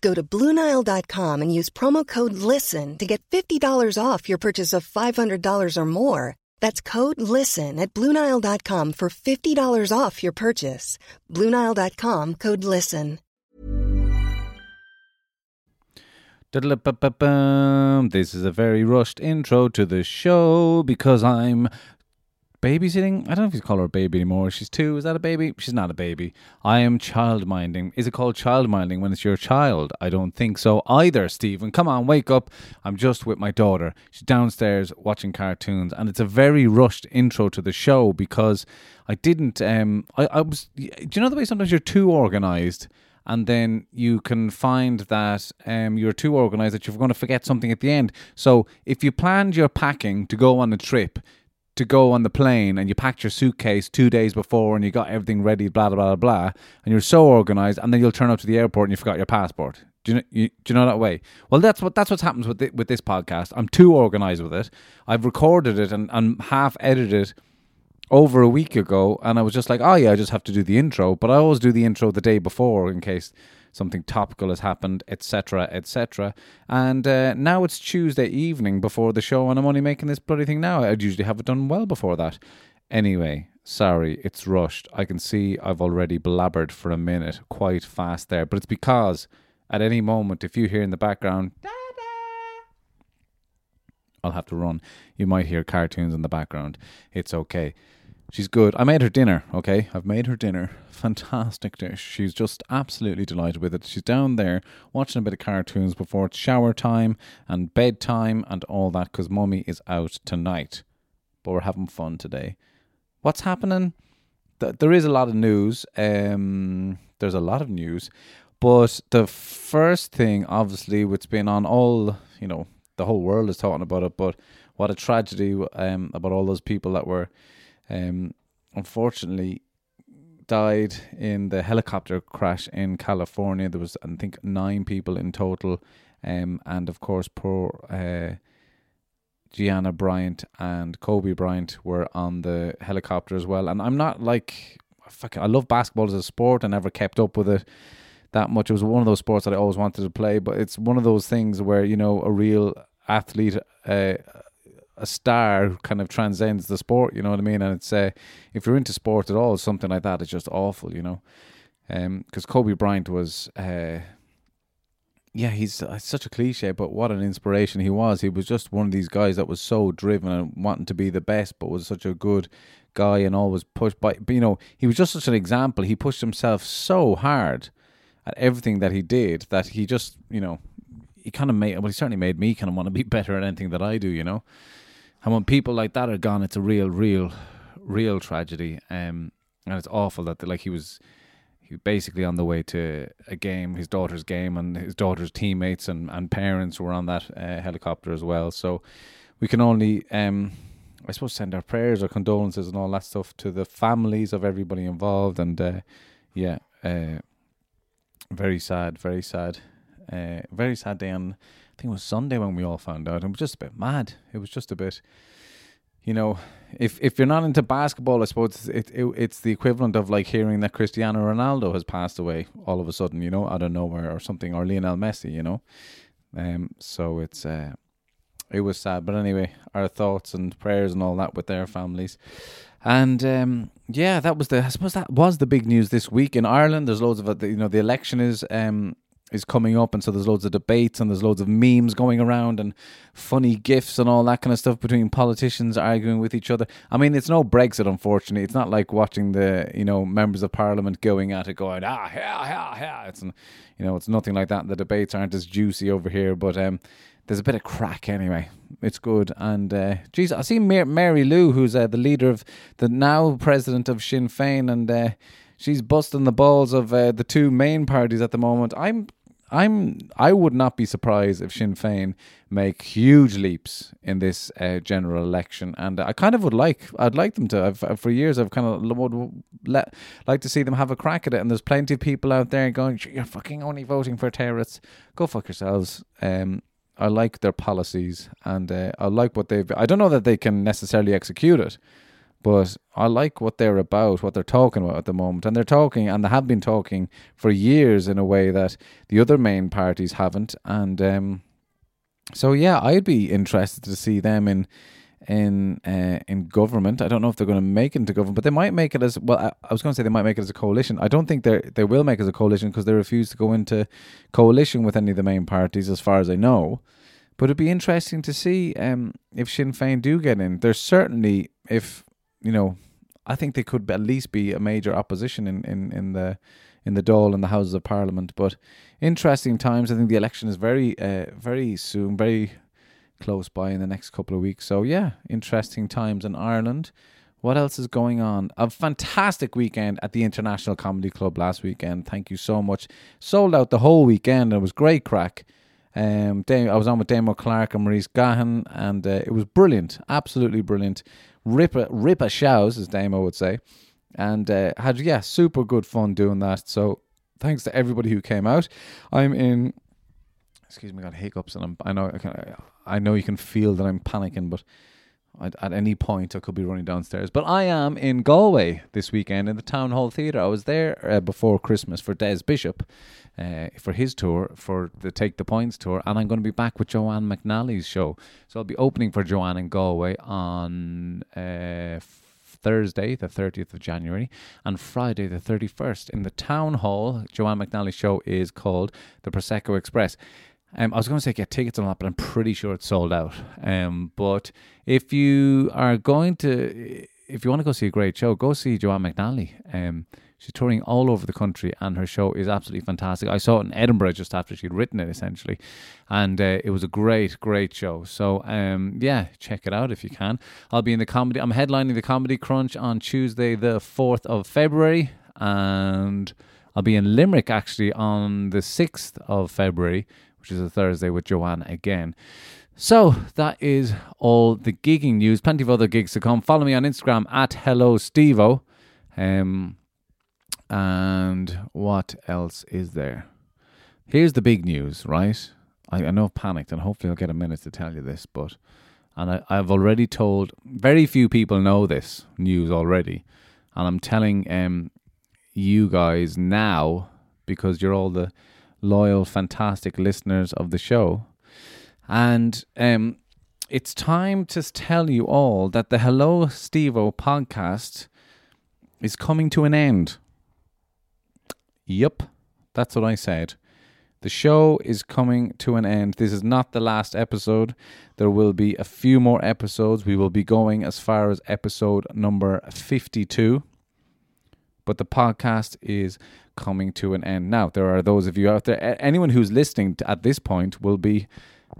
Go to Bluenile.com and use promo code LISTEN to get $50 off your purchase of $500 or more. That's code LISTEN at Bluenile.com for $50 off your purchase. Bluenile.com code LISTEN. This is a very rushed intro to the show because I'm babysitting. I don't know if you call her a baby anymore. She's two. Is that a baby? She's not a baby. I am child minding. Is it called child minding when it's your child? I don't think so either, Stephen. Come on, wake up. I'm just with my daughter. She's downstairs watching cartoons, and it's a very rushed intro to the show because I didn't. Um, I, I was. Do you know the way sometimes you're too organized? and then you can find that um, you're too organized that you're going to forget something at the end. So if you planned your packing to go on a trip, to go on the plane, and you packed your suitcase two days before and you got everything ready, blah, blah, blah, blah, and you're so organized, and then you'll turn up to the airport and you forgot your passport. Do you, know, you, do you know that way? Well, that's what that's what happens with the, with this podcast. I'm too organized with it. I've recorded it and, and half edited it over a week ago, and I was just like, oh yeah, I just have to do the intro. But I always do the intro the day before in case something topical has happened, etc., etc. And uh, now it's Tuesday evening before the show, and I'm only making this bloody thing now. I'd usually have it done well before that. Anyway, sorry, it's rushed. I can see I've already blabbered for a minute, quite fast there, but it's because at any moment, if you hear in the background, I'll have to run. You might hear cartoons in the background. It's okay. She's good. I made her dinner, okay? I've made her dinner. Fantastic dish. She's just absolutely delighted with it. She's down there watching a bit of cartoons before it's shower time and bedtime and all that because mummy is out tonight. But we're having fun today. What's happening? Th- There is a lot of news. Um, there's a lot of news. But the first thing, obviously, what's been on all, you know, the whole world is talking about it, but what a tragedy um, about all those people that were um, unfortunately died in the helicopter crash in California. There was, I think, nine people in total, um, and of course, poor uh, Gianna Bryant and Kobe Bryant were on the helicopter as well. And I'm not like, fucking, I love basketball as a sport. I never kept up with it that much. It was one of those sports that I always wanted to play, but it's one of those things where you know a real athlete. Uh, a star kind of transcends the sport, you know what I mean? And it's uh, if you're into sport at all, something like that is just awful, you know. Because Kobe Bryant was, uh, yeah, he's uh, such a cliche, but what an inspiration he was. He was just one of these guys that was so driven and wanting to be the best, but was such a good guy and always pushed by. But you know, he was just such an example. He pushed himself so hard at everything that he did that he just, you know, he kind of made. Well, he certainly made me kind of want to be better at anything that I do, you know. And when people like that are gone, it's a real, real, real tragedy. Um, and it's awful that like he was, he was basically on the way to a game, his daughter's game, and his daughter's teammates and, and parents were on that uh, helicopter as well. So we can only, um, I suppose, send our prayers, our condolences, and all that stuff to the families of everybody involved. And uh, yeah, uh, very sad, very sad, uh, very sad day. I think it was Sunday when we all found out. It was just a bit mad. It was just a bit, you know, if if you're not into basketball, I suppose it, it it's the equivalent of like hearing that Cristiano Ronaldo has passed away all of a sudden, you know, out of nowhere or something, or Lionel Messi, you know. Um, so it's uh, it was sad, but anyway, our thoughts and prayers and all that with their families. And um, yeah, that was the. I suppose that was the big news this week in Ireland. There's loads of. You know, the election is um is coming up, and so there's loads of debates and there's loads of memes going around and funny gifs and all that kind of stuff between politicians arguing with each other. I mean, it's no Brexit, unfortunately. It's not like watching the you know members of Parliament going at it, going ah yeah yeah yeah. It's you know it's nothing like that. The debates aren't as juicy over here, but um, there's a bit of crack anyway. It's good. And uh, geez, I see Mary Lou, who's uh, the leader of the now president of Sinn Féin, and uh, she's busting the balls of uh, the two main parties at the moment. I'm I'm I would not be surprised if Sinn Féin make huge leaps in this uh, general election, and I kind of would like I'd like them to. I've, for years I've kind of would let like to see them have a crack at it, and there's plenty of people out there going, "You're fucking only voting for terrorists. Go fuck yourselves." Um, I like their policies and uh, I like what they've. I don't know that they can necessarily execute it, but I like what they're about, what they're talking about at the moment, and they're talking and they have been talking for years in a way that the other main parties haven't. And um, so, yeah, I'd be interested to see them in in uh, in government. I don't know if they're going to make it into government, but they might make it as well. I, I was going to say they might make it as a coalition. I don't think they they will make it as a coalition because they refuse to go into coalition with any of the main parties, as far as I know. But it'd be interesting to see um, if Sinn Féin do get in. There's certainly, if you know, I think they could at least be a major opposition in in in the in the Dáil and the Houses of Parliament. But interesting times. I think the election is very uh, very soon, very close by in the next couple of weeks. So yeah, interesting times in Ireland. What else is going on? A fantastic weekend at the International Comedy Club last weekend. Thank you so much. Sold out the whole weekend. It was great crack. Um, I was on with Damo Clark and Maurice Gahan, and uh, it was brilliant, absolutely brilliant. Rip a, rip a shows, as Damo would say, and uh, had yeah, super good fun doing that. So thanks to everybody who came out. I'm in. Excuse me, got hiccups, and I'm, I know I can, I know you can feel that I'm panicking, but at, at any point I could be running downstairs. But I am in Galway this weekend in the Town Hall Theatre. I was there uh, before Christmas for Des Bishop. Uh, for his tour, for the Take the Points tour, and I'm going to be back with Joanne McNally's show. So I'll be opening for Joanne in Galway on uh, Thursday, the 30th of January, and Friday, the 31st. In the Town Hall, Joanne McNally's show is called The Prosecco Express. Um, I was going to say get tickets on that, but I'm pretty sure it's sold out. Um, but if you are going to, if you want to go see a great show, go see Joanne McNally. Um, she's touring all over the country, and her show is absolutely fantastic. I saw it in Edinburgh just after she'd written it, essentially, and uh, it was a great, great show. So, um, yeah, check it out if you can. I'll be in the comedy. I'm headlining the Comedy Crunch on Tuesday, the fourth of February, and I'll be in Limerick actually on the sixth of February which is a Thursday with Joanne again. So that is all the gigging news. Plenty of other gigs to come. Follow me on Instagram at Hello Stevo. Um, and what else is there? Here's the big news, right? I, I know I've panicked, and hopefully I'll get a minute to tell you this, but and I, I've already told very few people know this news already, and I'm telling um you guys now because you're all the loyal, fantastic listeners of the show. And um, it's time to tell you all that the Hello Stevo podcast is coming to an end. Yep, that's what I said. The show is coming to an end. This is not the last episode. There will be a few more episodes. We will be going as far as episode number 52. But the podcast is coming to an end. Now, there are those of you out there, anyone who's listening at this point will be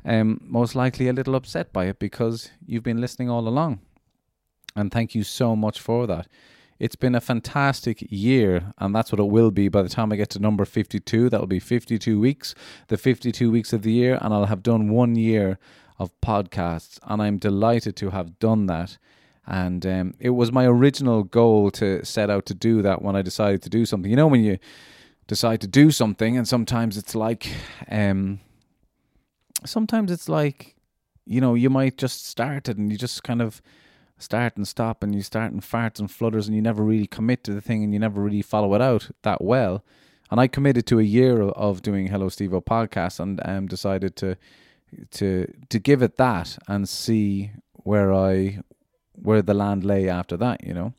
um, most likely a little upset by it because you've been listening all along. And thank you so much for that. It's been a fantastic year, and that's what it will be by the time I get to number 52. That'll be 52 weeks, the 52 weeks of the year, and I'll have done one year of podcasts. And I'm delighted to have done that. And um, it was my original goal to set out to do that when I decided to do something. You know, when you decide to do something, and sometimes it's like, um, sometimes it's like, you know, you might just start it and you just kind of start and stop and you start and farts and flutters and you never really commit to the thing and you never really follow it out that well. And I committed to a year of doing Hello Stevo podcast and um, decided to to to give it that and see where I where the land lay after that, you know.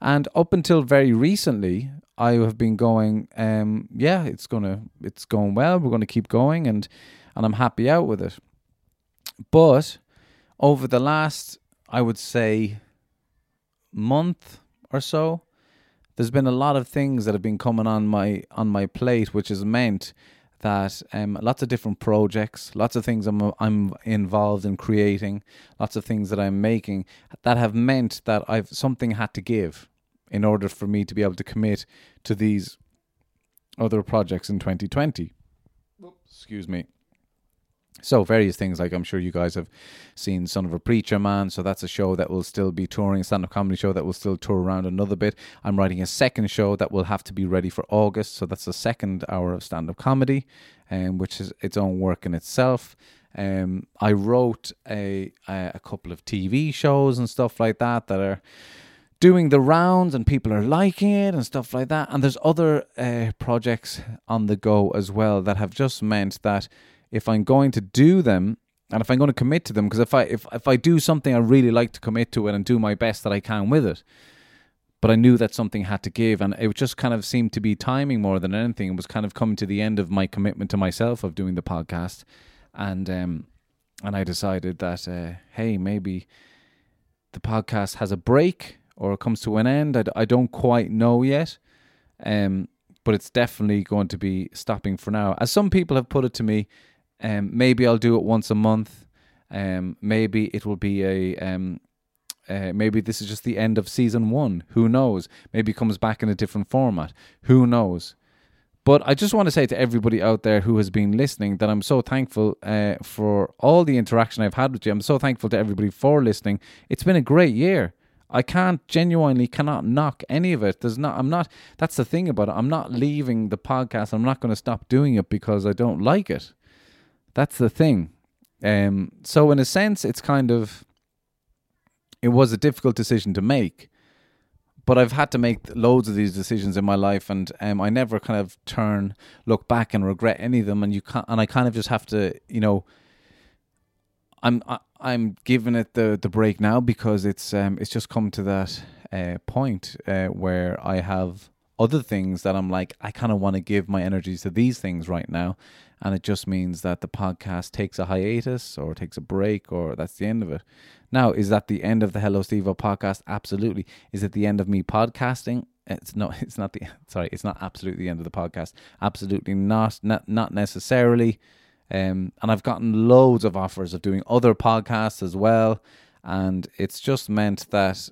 And up until very recently, I have been going. Um, yeah, it's gonna it's going well. We're gonna keep going, and and I'm happy out with it. But over the last, I would say, month or so, there's been a lot of things that have been coming on my on my plate, which has meant that um, lots of different projects, lots of things I'm I'm involved in creating, lots of things that I'm making that have meant that I've something had to give in order for me to be able to commit to these other projects in 2020. Excuse me. So various things like I'm sure you guys have seen Son of a Preacher Man. So that's a show that will still be touring, a stand-up comedy show that will still tour around another bit. I'm writing a second show that will have to be ready for August. So that's the second hour of stand-up comedy, um, which is its own work in itself. Um, I wrote a, a couple of TV shows and stuff like that that are doing the rounds and people are liking it and stuff like that. And there's other uh, projects on the go as well that have just meant that if I'm going to do them and if I'm going to commit to them, because if I if if I do something, I really like to commit to it and do my best that I can with it. But I knew that something had to give, and it just kind of seemed to be timing more than anything. It was kind of coming to the end of my commitment to myself of doing the podcast, and um, and I decided that uh, hey, maybe the podcast has a break or it comes to an end. I, I don't quite know yet, um, but it's definitely going to be stopping for now. As some people have put it to me, um, maybe I'll do it once a month. Um, maybe it will be a um, uh, maybe this is just the end of season one. Who knows? Maybe comes back in a different format. Who knows? But I just want to say to everybody out there who has been listening that I'm so thankful uh, for all the interaction I've had with you. I'm so thankful to everybody for listening. It's been a great year. I can't genuinely cannot knock any of it. There's not. I'm not. That's the thing about it. I'm not leaving the podcast. I'm not going to stop doing it because I don't like it. That's the thing. Um. So in a sense, it's kind of. It was a difficult decision to make, but I've had to make loads of these decisions in my life, and um, I never kind of turn, look back, and regret any of them. And you can't. And I kind of just have to, you know. I'm I, I'm giving it the the break now because it's um it's just come to that uh, point uh, where I have other things that I'm like I kind of want to give my energies to these things right now, and it just means that the podcast takes a hiatus or takes a break or that's the end of it. Now, is that the end of the Hello Stevo podcast? Absolutely. Is it the end of me podcasting? It's not. It's not the. Sorry, it's not absolutely the end of the podcast. Absolutely not. Not not necessarily. Um, and I've gotten loads of offers of doing other podcasts as well, and it's just meant that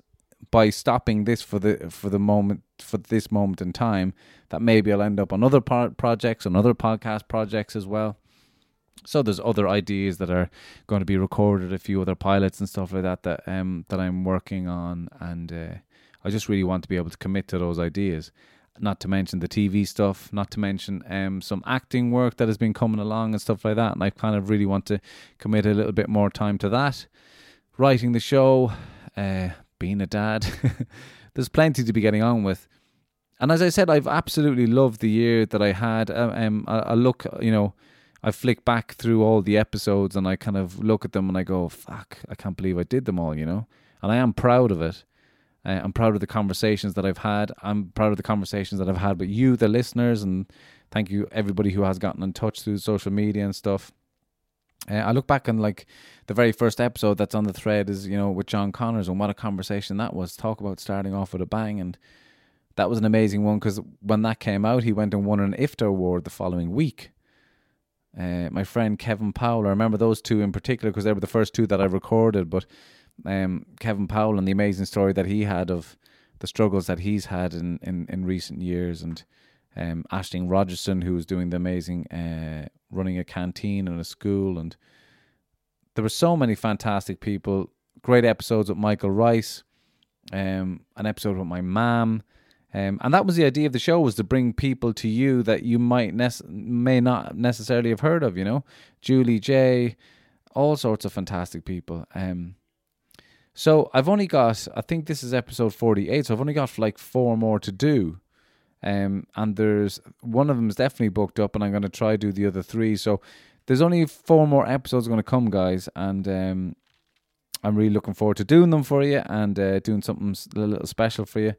by stopping this for the for the moment for this moment in time, that maybe I'll end up on other par- projects on other podcast projects as well. So there's other ideas that are going to be recorded, a few other pilots and stuff like that that um that I'm working on, and uh, I just really want to be able to commit to those ideas not to mention the TV stuff, not to mention um, some acting work that has been coming along and stuff like that. And I kind of really want to commit a little bit more time to that. Writing the show, uh, being a dad, there's plenty to be getting on with. And as I said, I've absolutely loved the year that I had. Um, I, I look, you know, I flick back through all the episodes and I kind of look at them and I go, fuck, I can't believe I did them all, you know? And I am proud of it. Uh, I'm proud of the conversations that I've had. I'm proud of the conversations that I've had with you, the listeners, and thank you everybody who has gotten in touch through social media and stuff. Uh, I look back and like the very first episode that's on the thread is you know with John Connors and what a conversation that was. Talk about starting off with a bang, and that was an amazing one because when that came out, he went and won an IFTA award the following week. Uh, my friend Kevin Powell, I remember those two in particular because they were the first two that I recorded, but um, Kevin Powell and the amazing story that he had of the struggles that he's had in, in, in recent years, and um, Ashling Rogerson, who was doing the amazing uh, running a canteen and a school, and there were so many fantastic people. Great episodes with Michael Rice, um, an episode with my mom. Um, and that was the idea of the show was to bring people to you that you might nece- may not necessarily have heard of, you know, Julie Jay, all sorts of fantastic people. Um, so I've only got, I think this is episode 48, so I've only got like four more to do. Um, and there's one of them is definitely booked up, and I'm going to try do the other three. So there's only four more episodes going to come, guys, and um, I'm really looking forward to doing them for you and uh, doing something a little special for you.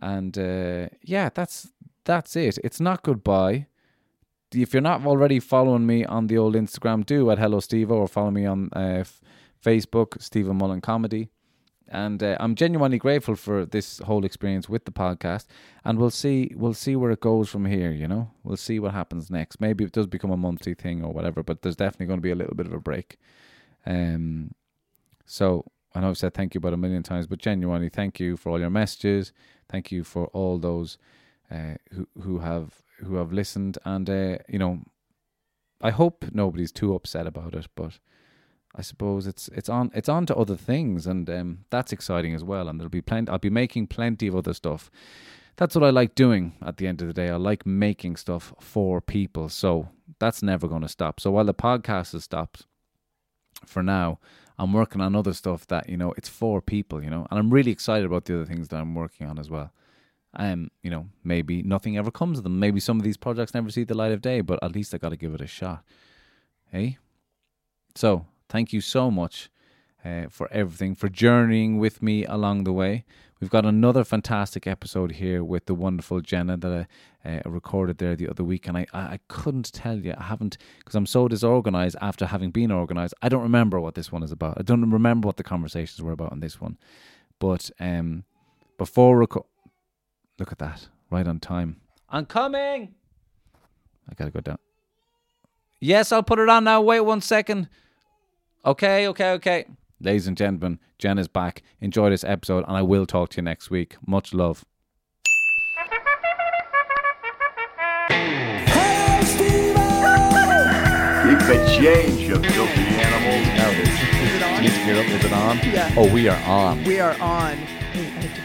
And uh, yeah, that's that's it. It's not goodbye. If you're not already following me on the old Instagram, do at Hello Stevo or follow me on uh, Facebook, Stephen Mullan Comedy. And uh, I'm genuinely grateful for this whole experience with the podcast. And we'll see, we'll see where it goes from here. You know, we'll see what happens next. Maybe it does become a monthly thing or whatever. But there's definitely going to be a little bit of a break. Um, so I know I've said thank you about a million times, but genuinely thank you for all your messages. Thank you for all those uh, who who have who have listened, and uh, you know, I hope nobody's too upset about it. But I suppose it's it's on it's on to other things, and um, that's exciting as well. And there'll be plenty. I'll be making plenty of other stuff. That's what I like doing. At the end of the day, I like making stuff for people. So that's never going to stop. So while the podcast has stopped for now, I'm working on other stuff that you know it's for people. You know, and I'm really excited about the other things that I'm working on as well. Um, you know, maybe nothing ever comes of them. Maybe some of these projects never see the light of day, but at least I got to give it a shot. Hey, so thank you so much uh, for everything, for journeying with me along the way. We've got another fantastic episode here with the wonderful Jenna that I uh, recorded there the other week, and I, I couldn't tell you. I haven't because I'm so disorganized after having been organized. I don't remember what this one is about. I don't remember what the conversations were about on this one. But um, before record, look at that, right on time. I'm coming. I gotta go down. Yes, I'll put it on now. Wait one second. Okay, okay, okay. Ladies and gentlemen, Jen is back. Enjoy this episode, and I will talk to you next week. Much love. Keep the change, you filthy animals. Now it is. Is it on? Is it on? Yeah. Oh, we are on. We are on. Wait, I have to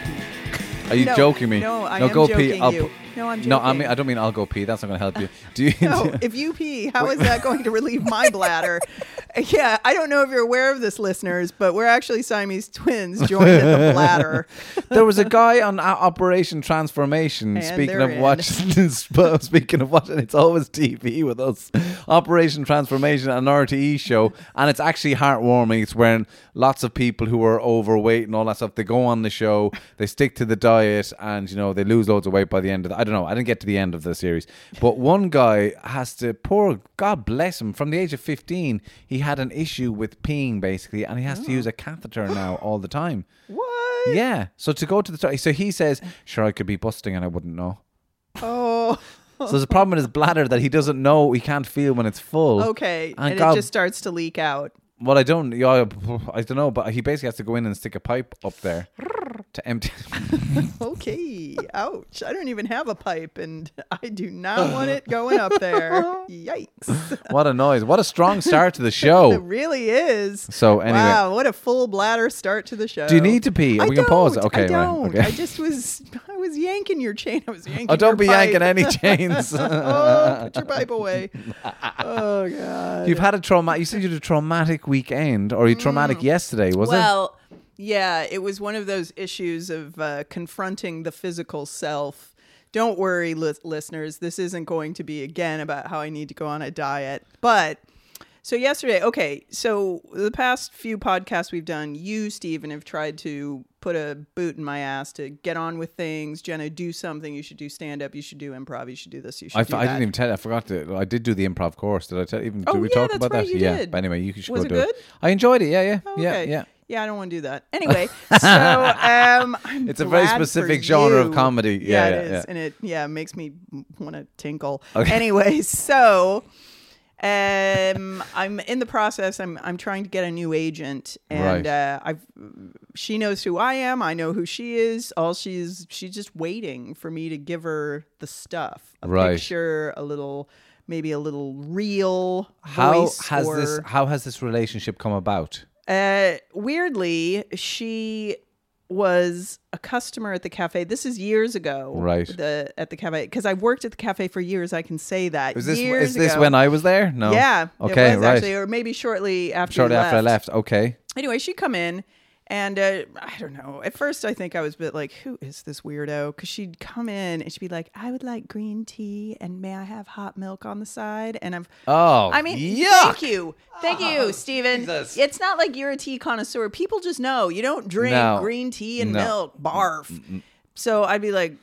pee. Are you No, joking me? no, I no, am go pee. joking I'll you. No, I'm No, I mean I don't mean I'll go pee. That's not going to help you. Do you? No, if you pee, how is that going to relieve my bladder? Yeah, I don't know if you're aware of this, listeners, but we're actually Siamese twins joined at the bladder. there was a guy on Operation Transformation. And speaking of in. watching, speaking of watching, it's always TV with us. Operation Transformation, an RTE show, and it's actually heartwarming. It's when lots of people who are overweight and all that stuff they go on the show, they stick to the diet, and you know they lose loads of weight by the end of. The, I don't know. I didn't get to the end of the series, but one guy has to. Poor God bless him. From the age of fifteen, he had an issue with peeing basically, and he has to oh. use a catheter now all the time. What? Yeah. So to go to the toilet, so he says, sure, I could be busting and I wouldn't know. Oh, So there's a problem in his bladder that he doesn't know. He can't feel when it's full. okay. And And God- it just starts to leak out. Well, I don't. Yeah, I don't know, but he basically has to go in and stick a pipe up there to empty. Okay. Ouch. I don't even have a pipe and I do not want it going up there. Yikes. what a noise! What a strong start to the show. It really is. So anyway, Wow, what a full bladder start to the show. Do you need to pee? I We can pause it. don't, Okay, I don't. okay. I just was I was yanking your chain. I was yanking oh, don't your be pipe. yanking any chains. oh, put your pipe away. Oh god. You've had a trauma. You said you had a traumatic weekend, or you traumatic yesterday, was it? Mm. well, yeah, it was one of those issues of uh, confronting the physical self. Don't worry, li- listeners. This isn't going to be again about how I need to go on a diet. But so yesterday, okay, so the past few podcasts we've done, you, Stephen, have tried to put a boot in my ass to get on with things. Jenna, do something. You should do stand up. You should do improv. You should do this. You should I, do f- I that. didn't even tell you. I forgot to. I did do the improv course. Did I tell even? Oh, did we yeah, talk that's about right, that? you yeah. did. But anyway, you should Was go it do good? it. I enjoyed it. Yeah, yeah, Okay. yeah, yeah. Yeah, I don't want to do that. Anyway, so um, I'm It's a very specific genre of comedy. Yeah, Yeah, it is, yeah. and it yeah makes me want to tinkle. Okay. Anyway, so um, I'm in the process. I'm I'm trying to get a new agent, and Right. uh, I've she knows who I am. I know who she is. All she's she's just waiting for me to give her the stuff, a Right. picture, a little. Maybe a little real How has this? How has this relationship come about? Uh, weirdly, she was a customer at the cafe. This is years ago, Right. The at the cafe because I've worked at the cafe for years. I can say that. Is this years is this ago. when I was there? No. Yeah. Okay. Right. Actually, or maybe shortly after. Shortly after I left. Okay. Anyway, she'd come in. And uh, I don't know. At first, I think I was a bit like, "Who is this weirdo?" Because she'd come in and she'd be like, "I would like green tea, and may I have hot milk on the side?" And I'm, Oh. I mean, yuck. thank you, thank you, oh, Stephen. Jesus. It's not like you're a tea connoisseur. People just know you don't drink No. green tea and No. milk. Mm, Barf. Mm, mm. So I'd be like,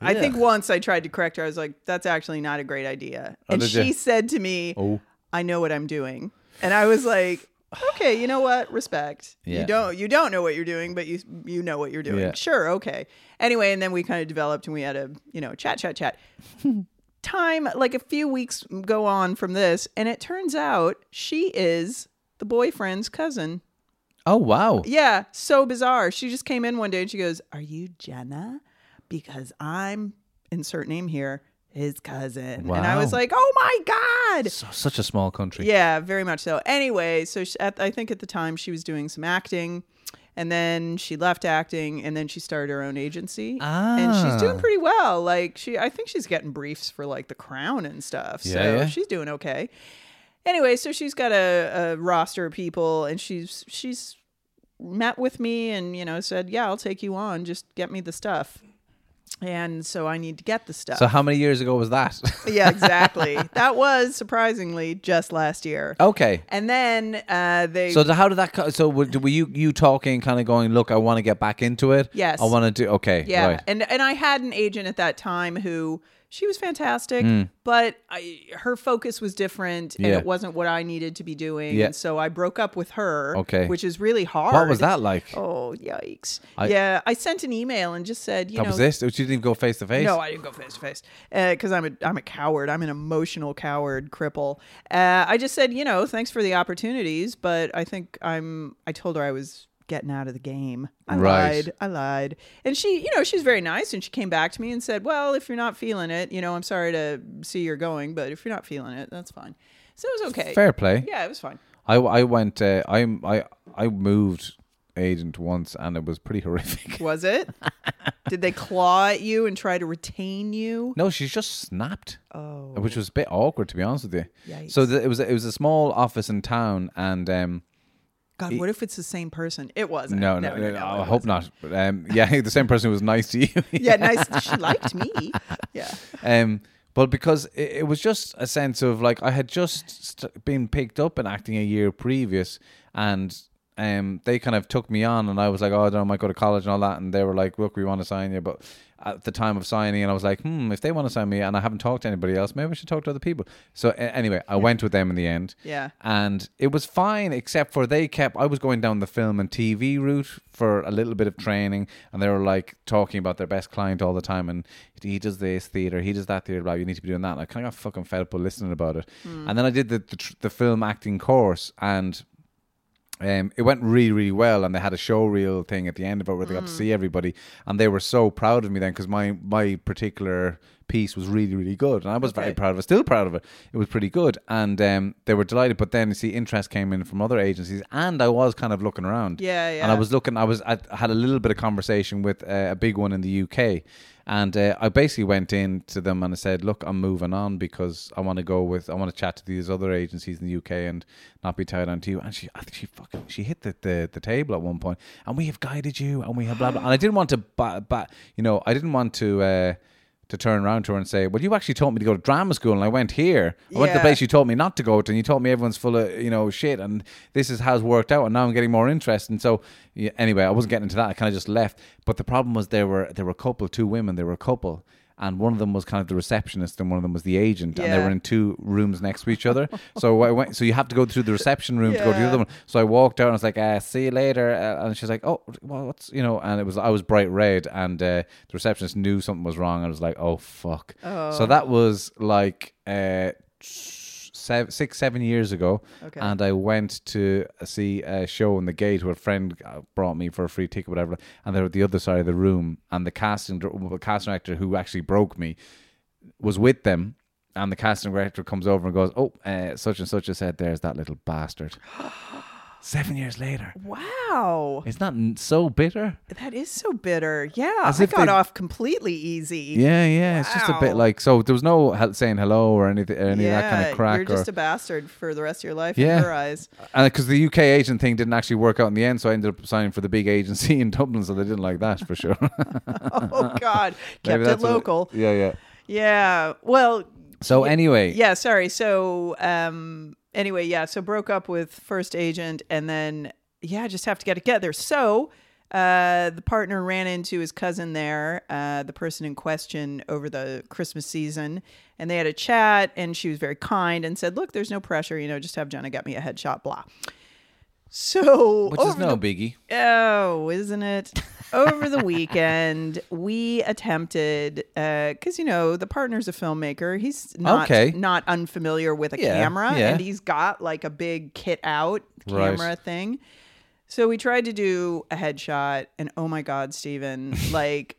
I think once I tried to correct her. I was like, "That's actually not a great idea." Oh, and did she you? said to me, Oh. "I know what I'm doing," and I was like. Okay, you know what? Respect. Yeah. You don't you don't know what you're doing, but you you know what you're doing. Yeah. Sure, okay. Anyway, and then we kind of developed and we had a, you know, chat chat chat. Time like a few weeks go on from this and it turns out she is the boyfriend's cousin. Oh wow. Yeah, so bizarre. She just came in one day and she goes, "Are you Jenna? Because I'm insert name here, his cousin." And I was like, "Oh my god!" So, such a small country. Yeah, very much so. Anyway, so she, at, I think at the time she was doing some acting, and then she left acting, and then she started her own agency, and she's doing Ah. pretty well. Like she, I think she's getting briefs for like The Crown and stuff. Yeah, so yeah. she's doing okay. Anyway, so she's got a, a roster of people, and she's she's met with me and you know said, "Yeah, I'll take you on. Just get me the stuff." And so I need to get the stuff. So how many years ago was that? yeah, exactly. that was surprisingly just last year. okay. And then uh, they. So the, how did that? co- So were, were you you talking, kind of going, look, I want to get back into it. Yes. I want to do. Okay. yeah, Right. and and I had an agent at that time who she was fantastic, Mm. but I, her focus was different, and Yeah. it wasn't what I needed to be doing. Yeah. And so I broke up with her. Okay. which is really hard. What was that like? Oh yikes! I- yeah, I sent an email and just said, you that know, was this. You didn't even go face to face. No, I didn't go face to face because I'm a I'm a coward. I'm an emotional coward, cripple. Uh, I just said, you know, thanks for the opportunities, but I think I'm. I told her I was getting out of the game. I Right. lied. I lied, and she, you know, she's very nice, and she came back to me and said, well, if you're not feeling it, you know, I'm sorry to see you're going, but if you're not feeling it, that's fine. So it was okay. Fair play. Yeah, it was fine. I I went. Uh, I I I moved agent once, and it was pretty horrific. Was it? Did they claw at you and try to retain you? No, she just snapped. Oh. which was a bit awkward to be honest with you. Yikes. So it was it was a small office in town, and um, God, what if it's the same person? It wasn't. no, no, no, it I hope not. But, um, yeah, the same person who was nice to you. Yeah, nice. She liked me. Yeah. Um, but because it, it was just a sense of like I had just st- been picked up in acting a year previous, and um, they kind of took me on, and I was like, oh, I don't know, I might go to college and all that, and they were like, look, we want to sign you, but at the time of signing, and I was like, hmm, if they want to sign me, and I haven't talked to anybody else, maybe I should talk to other people. So a- anyway, I went with them in the end. Yeah. and it was fine except for they kept i was going down the film and tv route for a little bit of training. And they were like talking about their best client all the time. And he does this theater he does that theater blah you need to be doing that. And i kind of got fucking fed up with listening about it. And then i did the, the tr- the film acting course. And um, it went really, really well, and they had a show reel thing at the end of it where they got to see everybody, and they were so proud of me then because my my particular piece was really, really good, and I was very proud of it. Still proud of it. It was pretty good, and um, they were delighted. But then, you see, interest came in from other agencies, and I was kind of looking around. Yeah, yeah. And I was looking. I was. I had a little bit of conversation with uh, a big one in the UK. And uh, I basically went in to them and I said, "Look, I'm moving on because I want to go with, I want to chat to these other agencies in the UK and not be tied onto you." And she, I think she fucking, she hit the, the, the table at one point. and we have guided you, and we have blah blah. And I didn't want to, ba- ba- you know, I didn't want to. Uh, to turn around to her and say, "Well, you actually told me to go to drama school, and I went here. I went to the place you told me not to go to, and you told me everyone's full of you know shit, and this is how it's worked out, and now I'm getting more interest." And so, yeah, anyway, I wasn't getting into that. I kind of just left. But the problem was there were there were a couple, two women, there were a couple. And one of them was kind of the receptionist, and one of them was the agent, and they were in two rooms next to each other. so I went. So you have to go through the reception room to go to the other one. So I walked out and I was like, uh, "See you later." Uh, and she's like, "Oh, well, what's you know?" And it was I was bright red, and uh, the receptionist knew something was wrong. and I was like, "Oh fuck!" So that was like uh, seven, six, seven years ago, Okay. and I went to see a show in the gate where a friend brought me for a free ticket, whatever. And they're at the other side of the room, and the casting the casting director who actually broke me was with them. And the casting director comes over and goes, "Oh, uh, such and such has said there's that little bastard." Seven years later, Wow. isn't that n- so bitter? That is so bitter. Yeah. As I got they- off completely easy. Yeah, yeah. It's just a bit like so. There was no saying hello or anything, any of that kind of crack. You're just or, a bastard for the rest of your life Yeah. in her eyes. And because the UK agent thing didn't actually work out in the end, so I ended up signing for the big agency in Dublin. So they didn't like that for sure. Oh God. Kept it local. yeah, yeah. Yeah. Well, So anyway, yeah, sorry. So um anyway, yeah, so broke up with first agent and then yeah, just have to get together. So Uh, the partner ran into his cousin there, uh, the person in question, over the Christmas season, and they had a chat. And she was very kind and said, "Look, there's no pressure. You know, just have Jenna get me a headshot." Blah. So, Which is no the- biggie. Oh, isn't it? Over the weekend, we attempted uh because you know the partner's a filmmaker. He's not Okay. not unfamiliar with a Yeah, camera, yeah. and he's got like a big kit out Right. camera thing. So we tried to do a headshot, and oh my god, Steven, like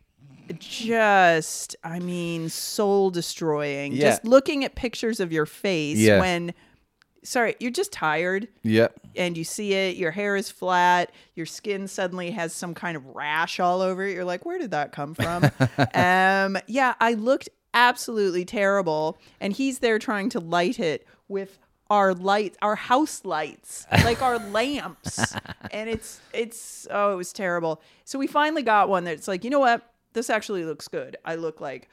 just I mean, soul destroying. Yeah. Just looking at pictures of your face when. Sorry, you're just tired Yeah. and you see it, your hair is flat, your skin suddenly has some kind of rash all over it. You're like, where did that come from? um, yeah, I looked absolutely terrible. And he's there trying to light it with our lights, our house lights, like our lamps. And it's, it's, oh, it was terrible. So we finally got one that's like, you know what? This actually looks good. I look like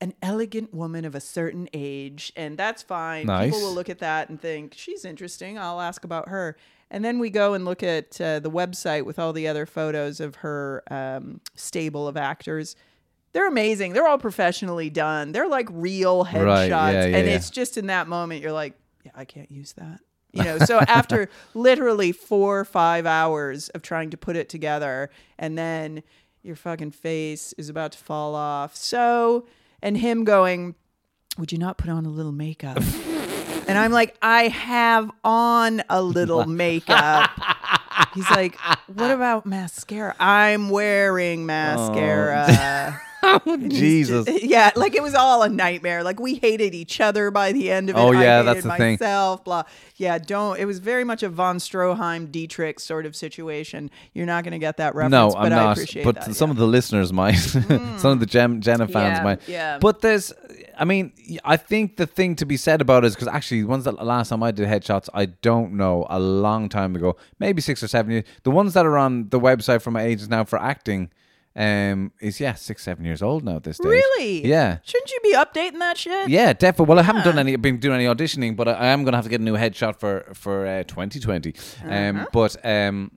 an elegant woman of a certain age, and that's fine. Nice. People will look at that and think she's interesting. I'll ask about her. And then we go and look at uh, the website with all the other photos of her um, stable of actors. They're amazing. They're all professionally done. They're like real headshots, Right, yeah, yeah, and yeah. it's just in that moment you're like, yeah, I can't use that. You know, so after literally four or five hours of trying to put it together, and then your fucking face is about to fall off. So, and him going, Would you not put on a little makeup? and I'm like, I have on a little makeup. He's like, What about mascara? I'm wearing oh. mascara. Jesus. Yeah, like it was all a nightmare. Like we hated each other by the end of it. Oh, I yeah, hated that's the thing. myself, Blah. Yeah, don't. It was very much a von Stroheim Dietrich sort of situation. You're not going to get that reference, No, I'm I not. But that. some yeah. Mm. of the listeners might. some of the Jen, Jenna fans Yeah, might. yeah. But there's, I mean, I think the thing to be said about it is because actually, the ones that last time I did headshots, I don't know, a long time ago, maybe six or seven years. The ones that are on the website for my agents now for acting. Um, is yeah six seven years old now at this stage. really, Yeah, Shouldn't you be updating that shit? yeah, definitely. Well, I haven't done any, been doing any auditioning, but I, I am going to have to get a new headshot for for uh, 2020. Uh-huh. Um, but um,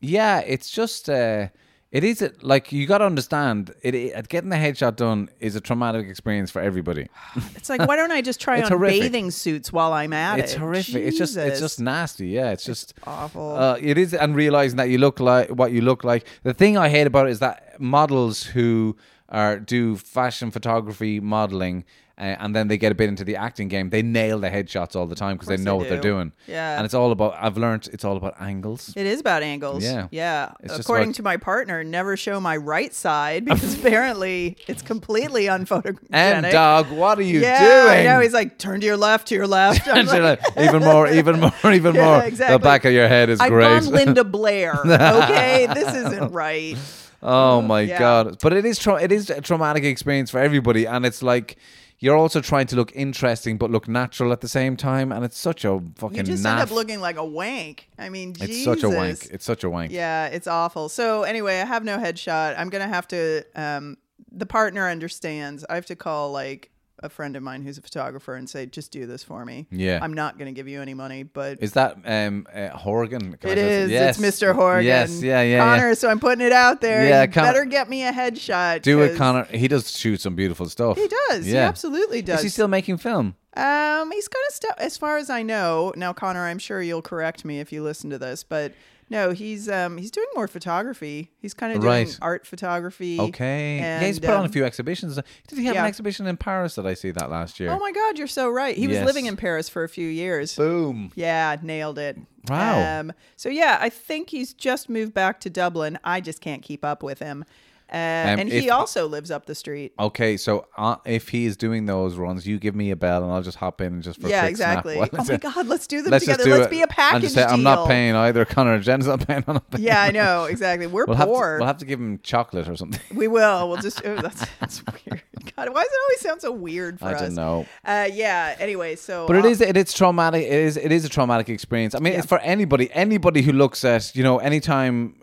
yeah, it's just uh, it is a, like you got to understand it, it. Getting the headshot done is a traumatic experience for everybody. It's like, why don't I just try on horrific. bathing suits while I'm at it's it? It's horrific. It's just it's just nasty. Yeah, it's just awful. Uh, it is, and realizing that you look like what you look like. The thing I hate about it is that models who are do fashion photography modeling. Uh, and then they get a bit into the acting game. They nail the headshots all the time because they know they what they're doing. Yeah. and it's all about. I've learned it's all about angles. It is about angles. Yeah. Yeah. It's According to my partner, never show my right side because apparently it's completely unphotogenic. And dog, what are you yeah, doing? I know. He's like, turn to your left, to your left. And you're like, like, even more, even more, even Yeah, more. The back of your head is I've great. gone Linda Blair. Okay, this isn't right. Oh my Yeah. god! But it is tra- it is a traumatic experience for everybody, and it's like you're also trying to look interesting but look natural at the same time, and it's such a fucking. You just naff. end up looking like a wank. I mean, It's such a wank. It's such a wank. Yeah, it's awful. So anyway, I have no headshot. I'm gonna have to. Um, the partner understands. I have to call like a friend of mine who's a photographer and say, just do this for me. Yeah. I'm not gonna give you any money, but Is that um uh, Horgan? Can It is. Yes. It's Mr. Horgan. Yes. Yeah. Yeah. Conor, yeah. so I'm putting it out there. Yeah, Con- better get me a headshot. Do it, Conor. He does shoot some beautiful stuff. He does. He Yeah. absolutely does. Is he still making film? Um, he's kind of stuff as far as I know. Now, Conor, I'm sure you'll correct me if you listen to this, but no, he's um he's doing more photography. He's kind of doing Right. art photography. Okay. yeah, he's and, put on a um, few exhibitions. Did he have yeah. an exhibition in Paris that I see that last year? Oh my God, you're so right. He was living in Paris for a few years. Boom. Yeah, nailed it. Wow. Um, so yeah, I think he's just moved back to Dublin. I just can't keep up with him. Uh, and he also lives up the street. Okay, so uh, if he is doing those runs, you give me a bell and I'll just hop in and just for a yeah, exactly. Oh my? God, let's do them Let's together. do Let's it. be a package say, I'm not paying either. Conor and Jen's not paying. I'm not paying. Yeah, I know exactly. We're We'll have, to, poor. we'll have to give him chocolate or something. We will. We'll just. Oh, that's that's weird. God, why does it always sound so weird for I us? don't know. Uh, yeah. Anyway, so. But it uh, is it is traumatic. It is it is a traumatic experience. I mean, it's for anybody anybody who looks at you know anytime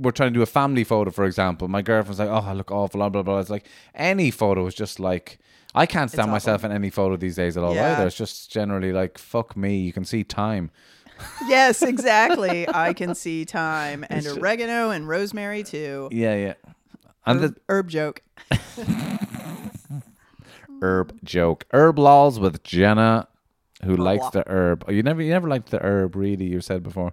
we're trying to do a family photo, for example. My girlfriend's like, "Oh, I look awful," blah blah blah. It's like any photo is just like. I can't stand myself in any photo these days at all Yeah. either. It's just generally like fuck me. You can see time. Yes, exactly. I can see time and oregano and rosemary too. Yeah, yeah. And the Herb, herb joke. herb joke. Herb laws with Jenna, who likes law. the herb. Oh, you never, you never liked the herb, really. You said before.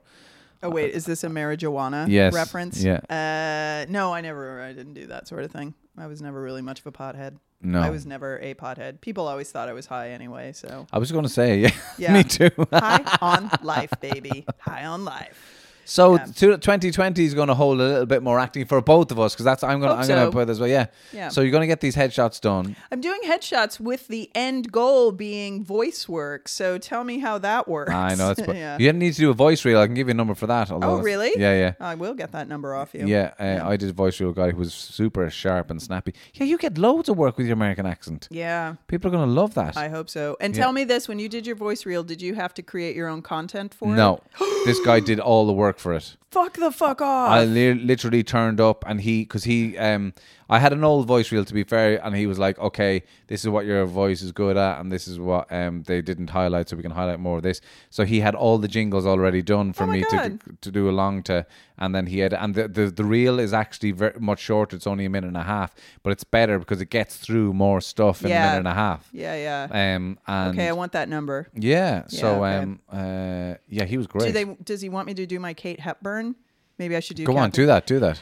Oh wait, is this a marijuana Yes, reference? yeah. Uh, no, I never. I didn't do that sort of thing. I was never really much of a pothead. No. I was never a pothead. People always thought I was high anyway. So I was going to say, yeah, Yeah. me too. high on life, baby. High on life. So Yeah. 2020 is going to hold a little bit more acting for both of us because that's I'm going to I'm going to put this way. Yeah. Yeah. So you're going to get these headshots done. I'm doing headshots with the end goal being voice work. So tell me how that works. I know. That's yeah. You didn't need to do a voice reel. I can give you a number for that. Oh, really? Yeah, yeah. I will get that number off you. Yeah, uh, I did a voice reel guy who was super sharp and snappy. Yeah, you get loads of work with your American accent. Yeah. People are going to love that. I hope so. And Yeah. tell me this: when you did your voice reel, did you have to create your own content for it? no, this guy did all the work for it. Fuck the fuck off. I li- literally turned up and he, because he, um, I had an old voice reel to be fair, and he was like, "Okay, this is what your voice is good at, and this is what um they didn't highlight, so we can highlight more of this." So he had all the jingles already done for Oh me to God. to do along to, and then he had, and the the, the reel is actually very much shorter. It's only a minute and a half, but it's better because it gets through more stuff in a minute and a half. yeah, yeah. Um, and okay, I want that number. yeah, so okay. um, uh, yeah, he was great. Do they? Does he want me to do my Kate Hepburn? Maybe I should do. Go on, do that, do that.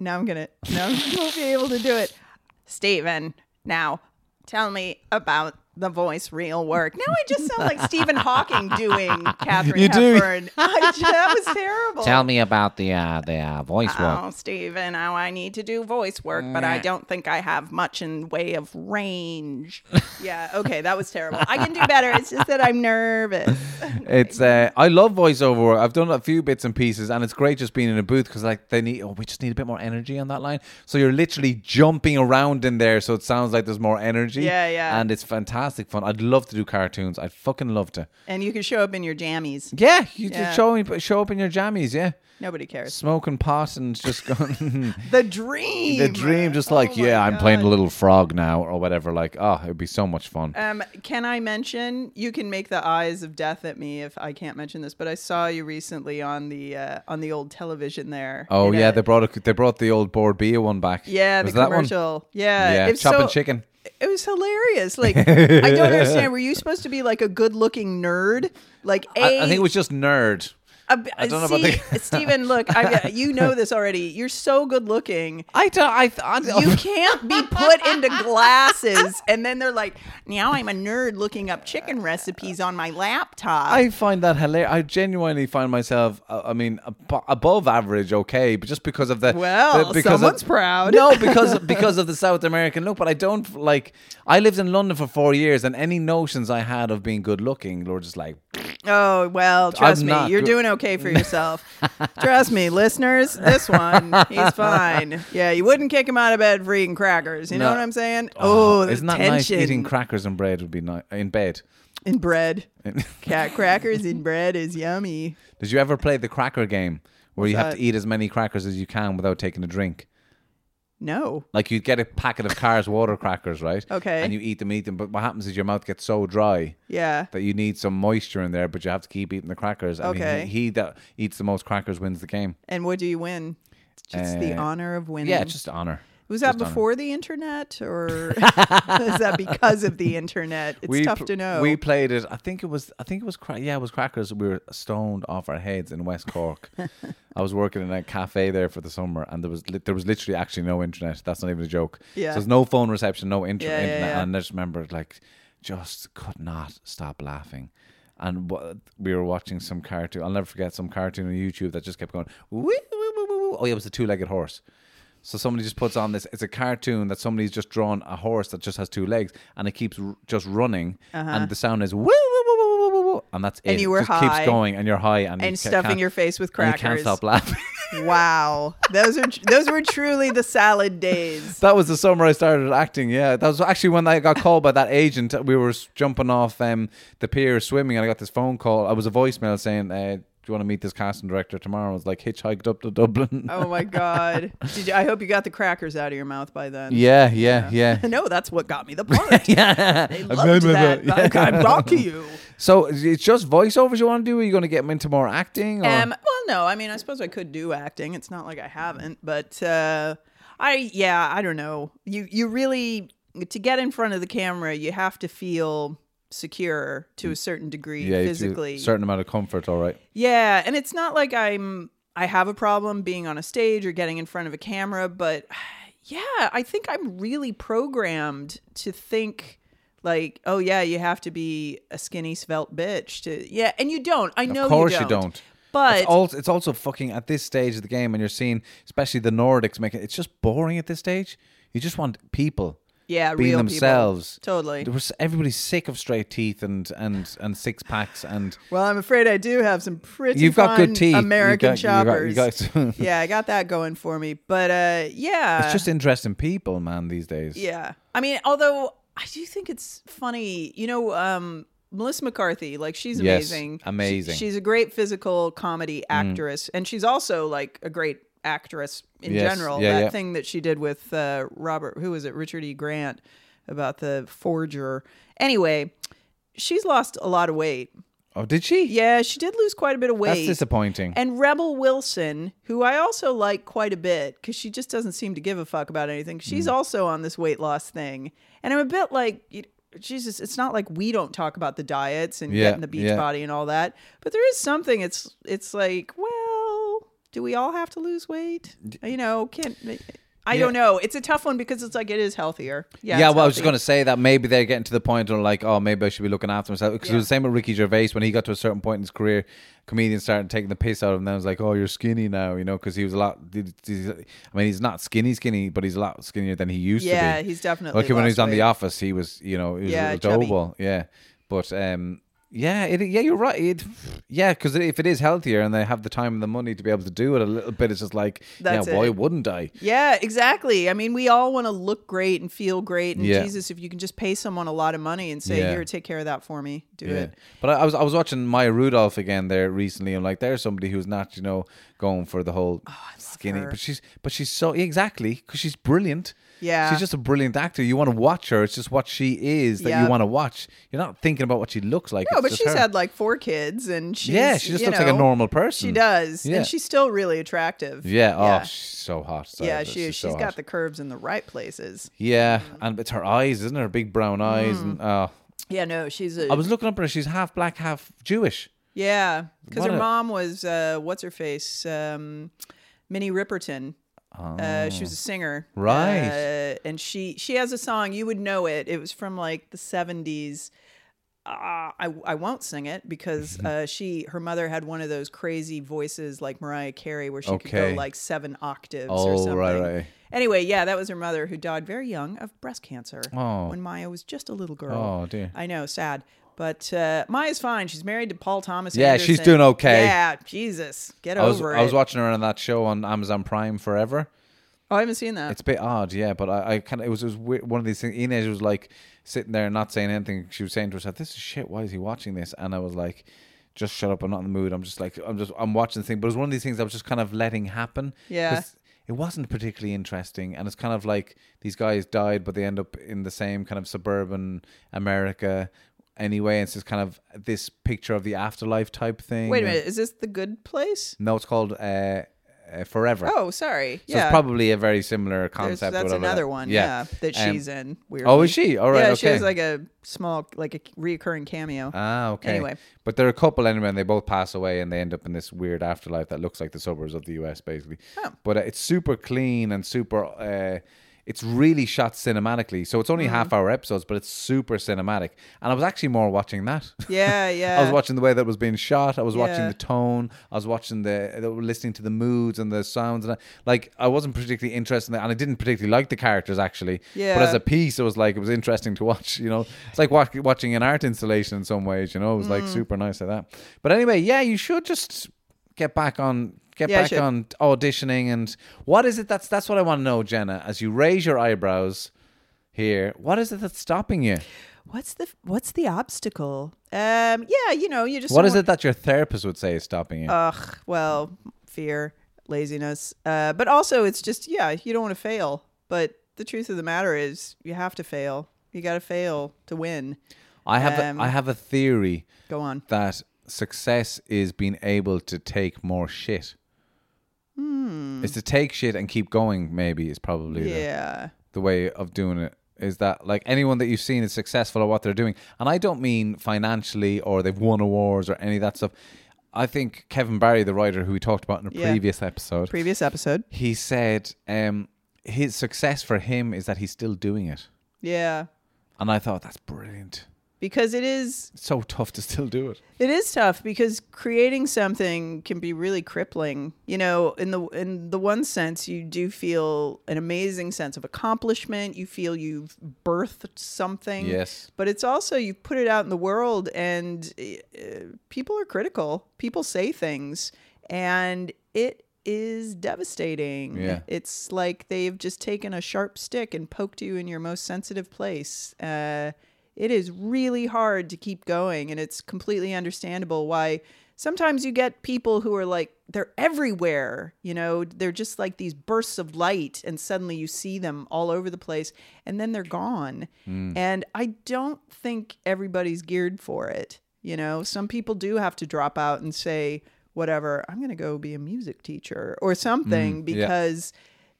Now I'm gonna. Now I won't be able to do it. Stephen, now tell me about the voice reel work. Now I just sound like Stephen Hawking doing Katharine You do. I, that was terrible. Tell me about the uh, the uh, voice work. Oh, Stephen, now I need to do voice work, but I don't think I have much in way of range. yeah, okay, that was terrible. I can do better. It's just that I'm nervous. It's uh, I love voiceover work. I've done a few bits and pieces, and it's great just being in a booth because like they need. Oh, we just need a bit more energy on that line. So you're literally jumping around in there, so it sounds like there's more energy. Yeah, yeah. And it's fantastic fun. I'd love to do cartoons. I'd fucking love to. And you can show up in your jammies. Yeah, you Yeah. just show me show up in your jammies. Yeah, Nobody cares. smoking pot and just going. The dream. the dream, just Oh like my yeah, I'm playing a little frog now or whatever. Like oh, it'd be so much fun. Um, can I mention? You can make the eyes of death at me if I can't mention this, but I saw you recently on the uh, on the old television there. oh yeah, a- they brought a, they brought the old Bord Bia one back. yeah, Was the that one? commercial. Yeah, Yeah, it's chopping so- chicken. It was hilarious. Like I don't understand. Were you supposed to be like a good-looking nerd? Like a, I, I think it was just nerd. A- I don't know about see, the- Stephen, look, I, you know this already. You're so good-looking. I don't. I. I You can't be put into glasses, and then they're like, "Now I'm a nerd looking up chicken recipes on my laptop." I find that hilarious. I genuinely find myself, uh, I mean, ab- above average, okay, but just because of the Well, the, because someone's of, proud. No, because because of the South American look. But I don't like. I lived in London for four years, and any notions I had of being good looking were just like, Oh well, trust I'm me, not you're doing okay for yourself. trust me, listeners. This one, he's fine. Yeah, you wouldn't kick him out of bed for eating crackers. You know what I'm saying? Oh, oh the isn't that tension nice? Eating crackers and bread would be nice in bed. in bread. Cat crackers in bread is yummy. Did you ever play the cracker game where you have that? to eat as many crackers as you can without taking a drink? No. Like you get a packet of Carr's water crackers, right? Okay. And you eat them, eat them, but what happens is your mouth gets so dry Yeah. that you need some moisture in there, but you have to keep eating the crackers. And Okay. He, he that eats the most crackers wins the game. And what do you win? It's just the Uh, honor of winning. Yeah, just honor. Was that before the internet, or is that because of the internet? It's tough pl- to know. We played it. I think it was. I think it was. Cra- yeah, it was crackers. We were stoned off our heads in West Cork. I was working in a cafe there for the summer, and there was li- there was literally actually no internet. That's not even a joke. Yeah. So there's no phone reception, no inter- Yeah, yeah, internet, yeah. and I just remember like just could not stop laughing. And we were watching some cartoon. I'll never forget some cartoon on YouTube that just kept going. Woo, woo, woo, woo, woo. Oh yeah, it was the two-legged horse. So somebody just puts on this. It's a cartoon that somebody's just drawn a horse that just has two legs, and it keeps r- just running, and the sound is woo woo woo woo woo woo, woo, and that's it. Uh-huh. And you It were just high. keeps going, and you're high, and, and ca- stuffing your face with and crackers. you can't stop laughing. Wow, those are those were truly the salad days. that was the summer I started acting. Yeah, that was actually when I got called by that agent. We were jumping off um, the pier swimming, and I got this phone call. I was a voicemail saying. Uh, you want to meet this casting director tomorrow?" I was like, "Hitchhiked up to Dublin." Oh my god! Did you, I hope you got the crackers out of your mouth by then. yeah, yeah, yeah. no, that's what got me the part. yeah. They loved that. I'm talking to you. So it's just voiceovers you want to do? Are you going to get them into more acting? Or? Um, well, no, I mean, I suppose I could do acting. It's not like I haven't, but uh, I, yeah, I don't know. You, you really to get in front of the camera, you have to feel secure to a mm. certain degree yeah, physically. a certain amount of comfort. All right. Yeah, and it's not like I'm I have a problem being on a stage or getting in front of a camera, but yeah, I think I'm really programmed to think like, oh yeah, you have to be a skinny svelte bitch to yeah, and you don't. I know of course you you don't. don't. But it's also, it's also fucking at this stage of the game, and you're seeing, especially the Nordics, making it's just boring at this stage. You just want people yeah, being real themselves. People. Totally. There was, everybody's sick of straight teeth and and and six packs and. Well, I'm afraid I do have some pretty. You've got good teeth. American got- you got- you got- yeah, I got that going for me. But uh, yeah, It's just interesting people, man, these days. Yeah. I mean, although I do think it's funny, you know, um, Melissa McCarthy, like she's Yes, amazing. She- amazing. she's a great physical comedy actress, and she's also like a great actress in Yes, general. yeah, that yeah. thing that she did with uh, Robert, who was it, Richard E. Grant, about the forger. Anyway, she's lost a lot of weight. Oh, did she? Yeah, she did lose quite a bit of weight. That's disappointing. And Rebel Wilson, who I also like quite a bit because she just doesn't seem to give a fuck about anything. She's Mm. also on this weight loss thing. And I'm a bit like, you- Jesus, it's not like we don't talk about the diets and Yeah, getting the beach yeah. body and all that. But there is something, it's it's like, well, do we all have to lose weight? You know, can't. I Yeah. don't know. It's a tough one because it's like it is healthier. Yeah, Yeah, well, I was just going to say that maybe they're getting to the point where like, oh, maybe I should be looking after myself. Because it was the same with Ricky Gervais when he got to a certain point in his career, comedians started taking the piss out of him. Then it was like, oh, you're skinny now, you know, because he was a lot. he's- I mean, he's not skinny, skinny, but he's a lot skinnier than he used Yeah, to be. Yeah, he's definitely like when he was on The. Office, he was, you know, he was Yeah, a chubby. Yeah, but um, yeah, it, yeah, you're right. It, yeah, because if it is healthier and they have the time and the money to be able to do it a little bit, it's just like, That's yeah, why wouldn't I? Yeah, exactly. I mean, we all want to look great and feel great. And Yeah. Jesus, if you can just pay someone a lot of money and say, Yeah. "Here, take care of that for me," do Yeah. it. But I, I was I was watching Maya Rudolph again there recently, I'm like there's somebody who's not you know going for the whole oh, skinny, Oh, her. but she's but she's so exactly because she's brilliant. Yeah. she's just a brilliant actor. You want to watch her. It's just what she is that Yeah. you want to watch. You're not thinking about what she looks like. No, It's but she's her. had like four kids, and she's yeah, she just looks like a normal person. She does, Yeah. and she's still really attractive. Yeah. Oh, she's so hot. Sorry, yeah she is. so She's got hot. the curves in the right places. Yeah, and it's her eyes, isn't it? Her big brown eyes, and oh, Yeah, no, she's a. I was looking up at her. She's half black, half Jewish. yeah, because her a- mom was uh, what's her face, um, Minnie Riperton. Uh, she was a singer, Oh. Right. Uh, and she she has a song you would know it. It was from like the seventies. Uh, I I won't sing it because uh, she her mother had one of those crazy voices like Mariah Carey where she could go like seven octaves Oh, or something. right, right. Anyway, yeah, that was her mother who died very young of breast cancer Oh. when Maya was just a little girl. Oh, dear. I know, sad. But uh, Maya's fine. She's married to Paul Thomas. Yeah, she's doing okay. Yeah, Jesus, get I was over it. I was watching her on that show on Amazon Prime Forever. oh, I haven't seen that. It's a bit odd, yeah, but I, I kind of it was, it was weird, one of these things. Inez was like sitting there not saying anything. She was saying to herself, "This is shit. Why is he watching this?" And I was like, "Just shut up. I'm not in the mood. I'm just like I'm just I'm watching the thing." But it was one of these things I was just kind of letting happen. Yeah It wasn't particularly interesting, and it's kind of like these guys died, but they end up in the same kind of suburban America anyway. It's just kind of this picture of the afterlife type thing. Wait a minute, is this the good place? No, it's called uh, uh, Forever. Oh, sorry. So yeah, it's probably a very similar There's- concept. that's whatever. another one. Yeah, that Um, she's in. Weirdly. Oh, is she? All right. yeah, okay. she has like a small, like a reoccurring cameo. Ah, okay. Anyway. but they're a couple anyway, and they both pass away, and they end up in this weird afterlife that looks like the suburbs of the U.S. basically. Oh. But uh, it's super clean and super. Uh, it's really shot cinematically, so it's only Mm. half hour episodes, but it's super cinematic. And I was actually more watching that. yeah, yeah. I was watching the way that was being shot. I was watching the tone. I was watching the, listening to the moods and the sounds, and I, like I wasn't particularly interested, in that, and I didn't particularly like the characters actually. Yeah. But as a piece, it was like it was interesting to watch. You know, it's like wa- watching an art installation in some ways. You know, it was Mm. like super nice like that. But anyway, yeah, you should just get back on. Get Yeah, I back should. on auditioning and what is it that's that's what I want to know, Jenna. As you raise your eyebrows here, what is it that's stopping you? what's the what's the obstacle? Um, yeah, you know, you just What is it that your therapist would say is stopping you? Ugh, well, fear, laziness. Uh, but also, it's just, yeah, you don't want to fail. But the truth of the matter is, you have to fail. You got to fail to win. I have um, a, I have a theory Go on. that success is being able to take more shit. Hmm. Is to take shit and keep going. Maybe is probably the, Yeah. the way of doing it. Is that like anyone that you've seen is successful at what they're doing, and I don't mean financially or they've won awards or any of that stuff. I think Kevin Barry, the writer who we talked about in a Yeah. previous episode, Previous episode. he said um, his success for him is that he's still doing it, Yeah. and I thought that's brilliant. Because it is It's so tough to still do it. It is tough because creating something can be really crippling. You know, in the in the one sense, you do feel an amazing sense of accomplishment. You feel you've birthed something. Yes. But it's also you've put it out in the world, and uh, people are critical. People say things, and it is devastating. Yeah. It's like they've just taken a sharp stick and poked you in your most sensitive place. Uh, it is really hard to keep going, and it's completely understandable why sometimes you get people who are like, they're everywhere. You know, they're just like these bursts of light, and suddenly you see them all over the place, and then they're gone. Mm. And I don't think everybody's geared for it. You know, some people do have to drop out and say, whatever, I'm going to go be a music teacher or something mm, yeah. because,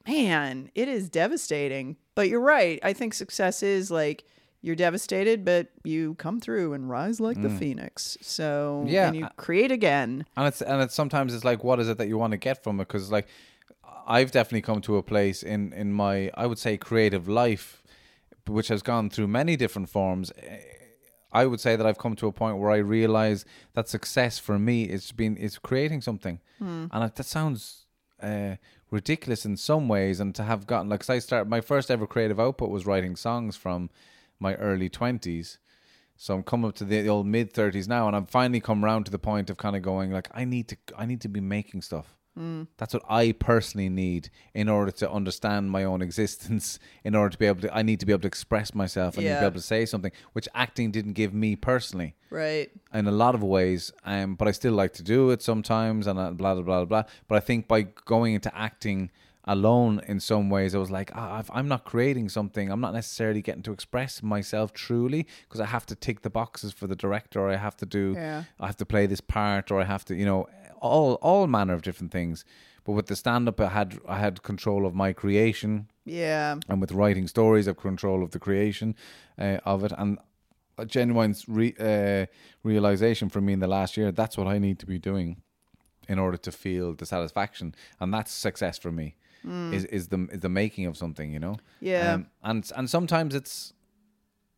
man, it is devastating. But you're right. I think success is like, you're devastated, but you come through and rise like the phoenix. So Yeah, and you create again. and it's and it's sometimes it's like what is it that you want to get from it because like i've definitely come to a place in in my i would say creative life which has gone through many different forms Eh, i would say that i've come to a point where i realize that success for me is been is creating something and that sounds uh, ridiculous in some ways and to have gotten like 'cause i started my first ever creative output was writing songs from my early 20s so I'm coming up to the old mid thirties now, and I'm finally come around to the point of kind of going like, I need to, I need to be making stuff. Mm. That's what I personally need in order to understand my own existence. In order to be able to, I need to be able to express myself and Yeah. be able to say something, which acting didn't give me personally Right. in a lot of ways. Um, but I still like to do it sometimes, and blah blah blah blah. But I think by going into acting alone, in some ways, I was like, ah, I'm not creating something. I'm not necessarily getting to express myself truly because I have to tick the boxes for the director, or I have to do, Yeah. I have to play this part, or I have to, you know, all all manner of different things. But with the stand up, I had I had control of my creation Yeah. and with writing stories, I've control of the creation uh, of it, and a genuine re- uh, realization for me in the last year. That's what I need to be doing in order to feel the satisfaction, and that's success for me. Is is the is the making of something, you know? Mm. Yeah. Um, and and sometimes it's.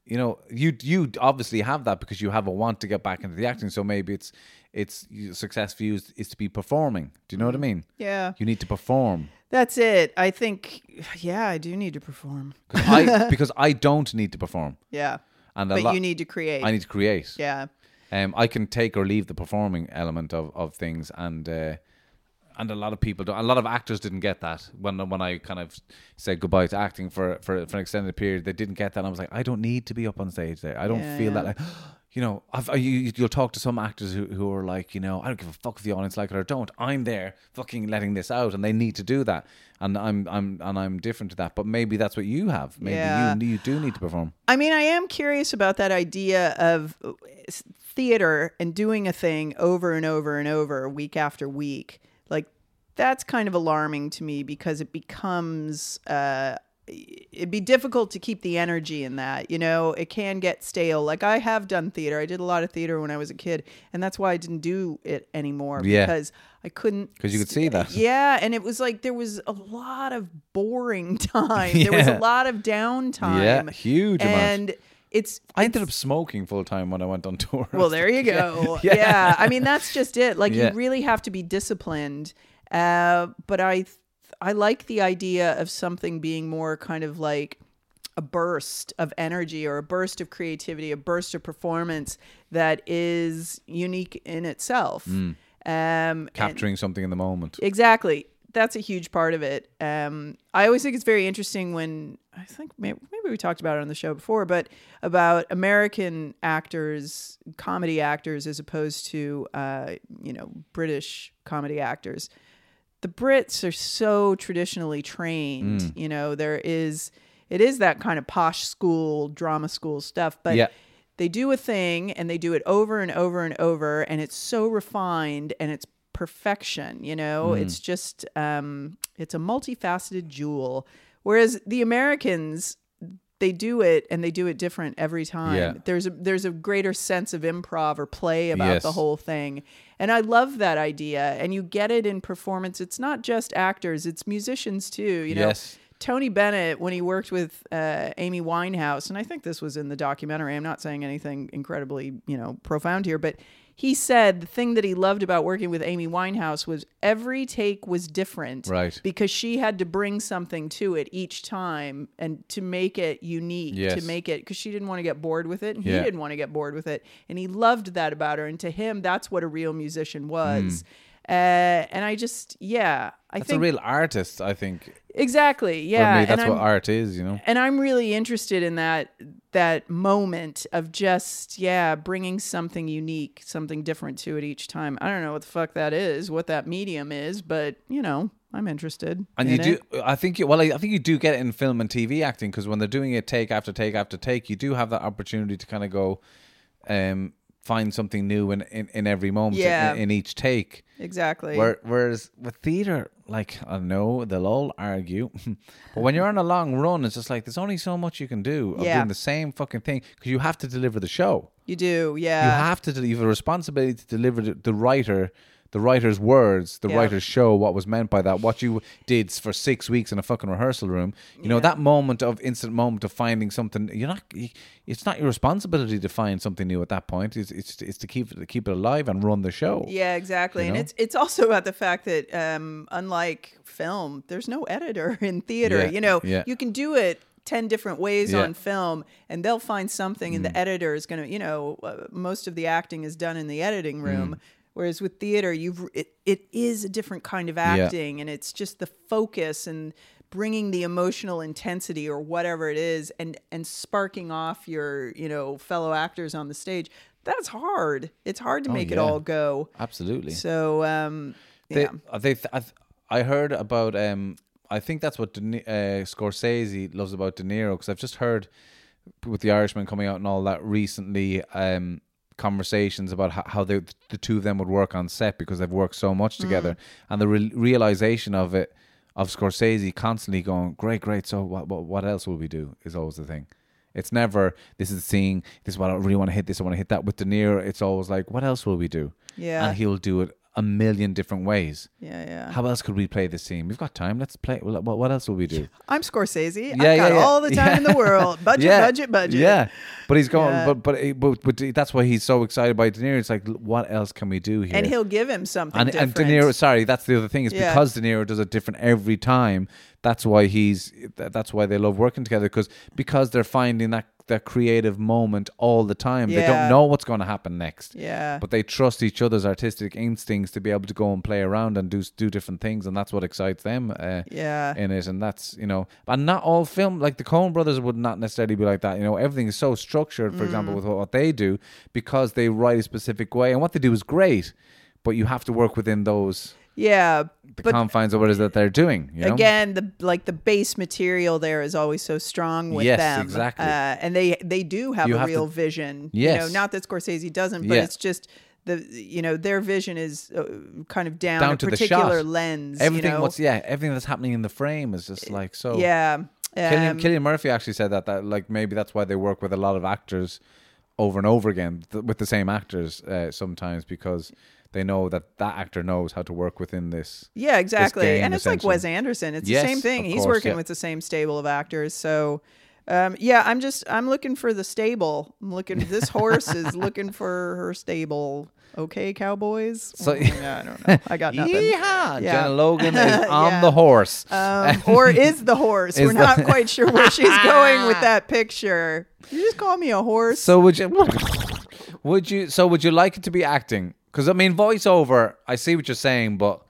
You know, you you obviously have that because you have a want to get back into the acting. So maybe it's it's success for you is, is to be performing. Do you know what I Mm. mean? Yeah. You need to perform. That's it. I think, yeah, I do need to perform. I because I don't need to perform, Yeah. and But lot, you need to create. I need to create. yeah. Um, I can take or leave the performing element of, of things, and uh, and a lot of people don't. A lot of actors didn't get that when when I kind of said goodbye to acting for for, for an extended period. They didn't get that. And I was like, I don't need to be up on stage there. I don't Yeah, feel that like. You know, I've, you, you'll talk to some actors who, who are like, you know, I don't give a fuck if the audience like it or don't. I'm there, fucking letting this out, and they need to do that, and I'm, I'm, and I'm different to that. But maybe that's what you have. Maybe Yeah. you, you do need to perform. I mean, I am curious about that idea of uh, theater and doing a thing over and over and over, week after week. That's kind of alarming to me because it becomes, uh, it'd be difficult to keep the energy in that. You know, it can get stale. Like, I have done theater. I did a lot of theater when I was a kid, and that's why I didn't do it anymore Yeah. because I couldn't because you could see that. Yeah. And it was like there was a lot of boring time, there was a lot of downtime. Yeah, huge amount. and it's I ended it's- up smoking full time when I went on tour. well there you go Yeah. yeah. i mean that's just it like Yeah. you really have to be disciplined uh but i i like the idea of something being more kind of like a burst of energy or a burst of creativity a burst of performance that is unique in itself um and- capturing something in the moment. Exactly. that's a huge part of it. Um, I always think it's very interesting when I think maybe, maybe we talked about it on the show before, but about American actors, comedy actors, as opposed to uh, you know British comedy actors. The Brits are so traditionally trained. Mm. You know, there is it is that kind of posh school, drama school stuff, but Yeah. they do a thing and they do it over and over and over and it's so refined and it's perfection you know Mm. it's just um it's a multifaceted jewel whereas the americans they do it and they do it different every time Yeah. there's a there's a greater sense of improv or play about Yes. the whole thing and i love that idea and you get it in performance it's not just actors it's musicians too you know Yes. Tony Bennett, when he worked with uh, Amy Winehouse, and I think this was in the documentary. I'm not saying anything incredibly, you know, profound here, but he said the thing that he loved about working with Amy Winehouse was every take was different, Right. Because she had to bring something to it each time, and to make it unique, to make it because she didn't want to get bored with it, and he didn't want to get bored with it, and he loved that about her. And to him, that's what a real musician was. Hmm. Uh, and I just, yeah, I. That's think a real artist, I think. exactly, For yeah. me, and that's what art is, you know. and I'm really interested in that that moment of just yeah bringing something unique, something different to it each time. I don't know what the fuck that is, what that medium is, but you know I'm interested. And in you do, it. I think, you, well, I I think you do get it in film and TV acting because when they're doing it take after take after take, you do have that opportunity to kind of go, um, find something new in, in, in every moment, in- Yeah. in, each take. exactly. Where, whereas with theater, like I know they'll all argue, but when you're on a long run, it's just like there's only so much you can do of Yeah. doing the same fucking thing because you have to deliver the show. you do, yeah. you have to. You have a responsibility to deliver the, the writer, the writer's words, the Yeah. writer's show. What was meant by that? What you did for six weeks in a fucking rehearsal room. You know that moment of instant moment of finding something. You're not. It's not your responsibility to find something new at that point. It's it's, it's to keep to keep it alive and run the show. Yeah, exactly. You And know? it's it's also about the fact that um, unlike film, there's no editor in theater. Yeah, You know, yeah. you can do it 10 different ways Yeah. Mm. on film and they'll find something and the editor is going to, you know, uh, most of the acting is done in the editing room. Mm. Whereas with theater, you've it, it is a different kind of acting and it's just the focus and bringing the emotional intensity or whatever it is and and sparking off your, you know, fellow actors on the stage. That's hard. It's hard to make it Oh, yeah. all go. Absolutely. So um They, yeah. uh, they, I, I heard about. Um, I think that's what De, uh, Scorsese loves about De Niro because I've just heard with the Irishman coming out and all that recently. Um, conversations about how, how they, the two of them would work on set because they've worked so much mm. together, and the re- realization of it of Scorsese constantly going, "Great, great. So what, what, what else will we do?" Is always the thing. It's never this is the scene. This is what I really want to hit. This I want to hit that. With De Niro, it's always like, "What else will we do?" Yeah. and he'll do it a million different ways. Yeah, yeah. How else could we play this scene? We've got time. Let's play. What, what else will we do? I'm Scorsese. Yeah, I've got yeah, yeah. all the time in the world. Budget, Yeah. budget, budget. Yeah, but he's going. Yeah. But, but eh, but but that's why he's so excited by De Niro. It's like, what else can we do here? And he'll give him something and, different. and De Niro. Sorry, that's the other thing. Is Yeah. because De Niro does it different every time. That's why he's. That's why they love working together because because they're finding that that creative moment all the time. They don't know what's going to happen next. Yeah. But they trust each other's artistic instincts to be able to go and play around and do do different things, and that's what excites them. Uh, Yeah. in it, and that's you know, and not all film like the Coen Brothers would not necessarily be like that. You know, everything is so structured. For Mm. example, with what they do, because they write a specific way, and what they do is great, but you have to work within those yeah. the But confines of what it is that they're doing. You know? again, the like the base material there is always so strong with Yes, them. exactly. Uh, and they they do have You a have to- real vision. You Yes. know, not that Scorsese doesn't, but Yeah. it's just the you know their vision is uh, kind of down, down a to the particular shot, lens. Everything you know? what's yeah, everything that's happening in the frame is just like so. yeah. Cillian, Um, Cillian Murphy actually said that that like maybe that's why they work with a lot of actors over and over again th- with the same actors uh, sometimes because they know that that actor knows how to work within this. Yeah, exactly. game, and it's like Wes. Anderson. It's Yes, the same thing. He's course, working yeah. with the same stable of actors. So, um, yeah, I'm just I'm looking for the stable. I'm looking. This horse is looking for her stable. Okay, cowboys. So- yeah, I don't know. I got nothing. Yeehaw! Yeah. Jenna Logan is on Yeah. the horse. Um, or is the horse? Is We're the- not quite sure where she's going with that picture. You just call me a horse. So would you? Would you? So would you like it to be acting? Because I mean, voiceover. I see what you're saying, but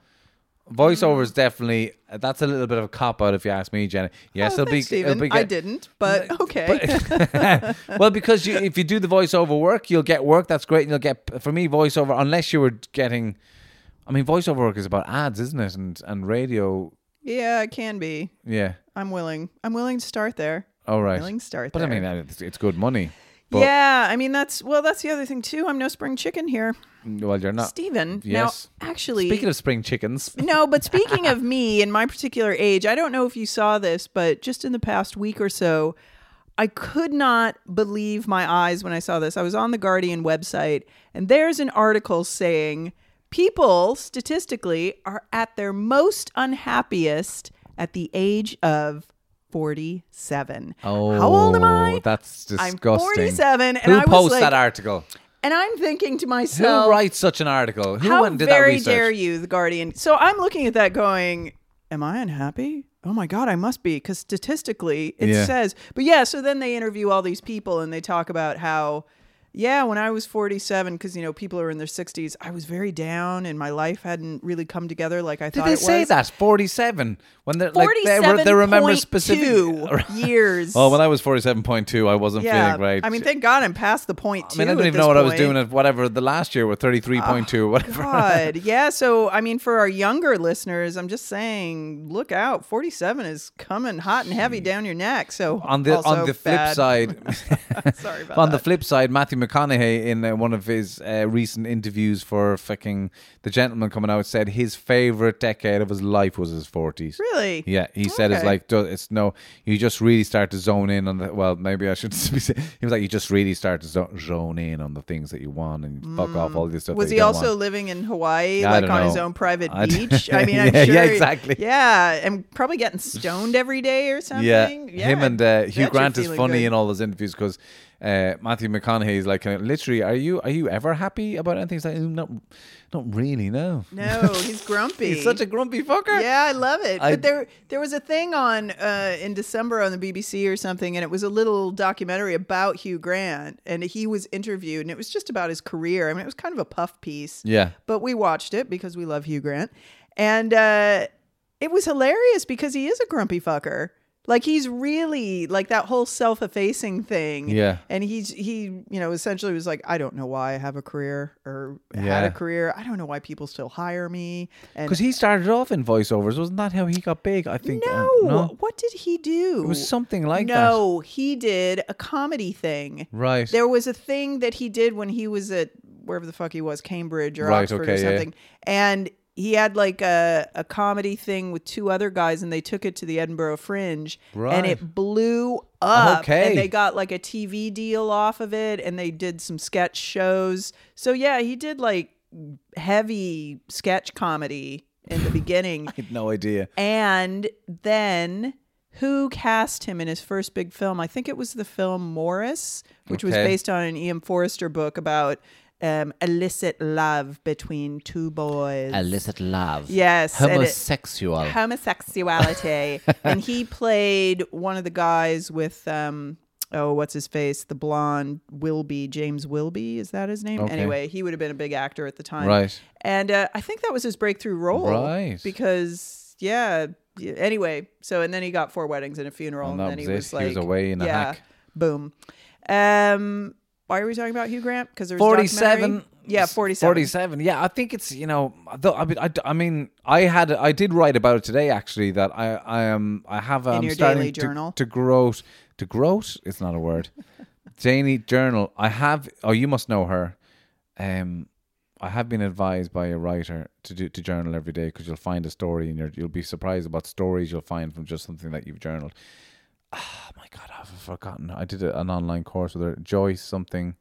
Voiceover is mm. definitely that's a little bit of a cop out if you ask me, Jenna. Yes, oh, it'll thanks, be. It'll be I didn't, but okay. But- well, because you, if you do the voiceover work, you'll get work. That's great. And you'll get for me voiceover. Unless you were getting, I mean, voiceover work is about ads, isn't it? And and radio. yeah, it can be. Yeah. I'm willing. I'm willing to start there. All right. Willing to start But there. I mean, it's, it's good money. But, yeah, I mean that's well, that's the other thing too. I'm no spring chicken here, Well, you're not. Stephen. Yes. Now, actually, Speaking of spring chickens, no, but speaking of me and my particular age, I don't know if you saw this, but just in the past week or so, I could not believe my eyes when I saw this. I was on the Guardian website, and there's an article saying people statistically are at their most unhappiest at the age of 47. oh, How old am I? That's disgusting. I'm disgusting. 47, and Who I was posts like- that article? And I'm thinking to myself, Who writes such an article? Who how did very dare you, the Guardian? So I'm looking at that, going, "Am I unhappy? Oh my god, I must be," because statistically it Yeah. says. But yeah, so then they interview all these people and they talk about how. Yeah, when I was 47, because you know people are in their 60s, I was very down and my life hadn't really come together like I Did thought they it say was. that? 47. When they're like, they, were, they remember specific. 47.2 years. Oh, when I was 47.2, I wasn't yeah, feeling great. I mean, thank God I'm past the point I two. mean, I don't even know what I was doing at whatever the last year with 33.2 ah, or whatever. God, yeah. So, I mean, for our younger listeners, I'm just saying, look out. 47 is coming hot and heavy down your neck. So, on the on the flip bad. side, Sorry about on the flip side, Matthew McConaughey in uh, one of his uh, recent interviews for fucking The Gentlemen coming out said his favorite decade of his life was his forties. Really? Yeah, he said it's Okay. like do- it's no, you just really start to zone in on the. Well, maybe I should. be saying- He was like, you just really start to zo- zone in on the things that you want and fuck off all this stuff. Mm. Was that he you don't also want. living in Hawaii, I like don't on his know. own private I beach? I mean, I'm Yeah, sure. yeah, he- exactly. Yeah, and probably getting stoned every day or something. Yeah, him and uh, Hugh Grant is feeling funny good. in all those interviews because uh, Matthew McConaughey is like, uh, literally, are you are you ever happy about anything? He's like, "Mm, not, not really, no. No, he's grumpy. He's such a grumpy fucker. Yeah, I love it. I- but there there was a thing on uh, in December on the BBC or something, and it was a little documentary about Hugh Grant, and he was interviewed, and it was just about his career. I mean, it was kind of a puff piece. Yeah. But we watched it because we love Hugh Grant, and uh, it was hilarious because he is a grumpy fucker. Like he's really like that whole self-effacing thing. Yeah. And he's he, you know, essentially was like, I don't know why I have a career or had Yeah. a career. I don't know why people still hire me. And Because he started off in voiceovers, wasn't that how he got big? I think. uh, no. no, What did he do? it was something like that. no, he did a comedy thing. Right. There was a thing that he did when he was at wherever the fuck he was, Cambridge or Right, Oxford okay, or yeah. something. And he had like a, a comedy thing with two other guys and they took it to the Edinburgh Fringe and it blew up. Okay. And they got like a TV deal off of it and they did some sketch shows. So yeah, he did like heavy sketch comedy in the beginning. I had no idea. And then who cast him in his first big film? I think it was the film Maurice, which was based on an Ian Forrester book about um, illicit love between two boys. Illicit love. Yes, and it- Homosexual. homosexuality. and he played one of the guys with um oh what's his face the blonde Wilby James Wilby is that his name Okay. anyway he would have been a big actor at the time Right. and uh, I think that was his breakthrough role Right. because yeah anyway so and then he got four weddings and a funeral And and, then he was like He was away in a yeah hack. boom um why are we talking about Hugh Grant? Because there's 47 yeah 47 47 yeah i think it's you know though, I, mean, I, I mean i had i did write about it today actually that i i am i have um, your starting daily to, journal? to grow to grow it's not a word. Janie journal. I have oh you must know her. Um I have been advised by a writer to do to journal every day because you'll find a story and you're, you'll be surprised about stories you'll find from just something that you've journaled. Oh my god, I've forgotten. I did an online course with her, Joyce something,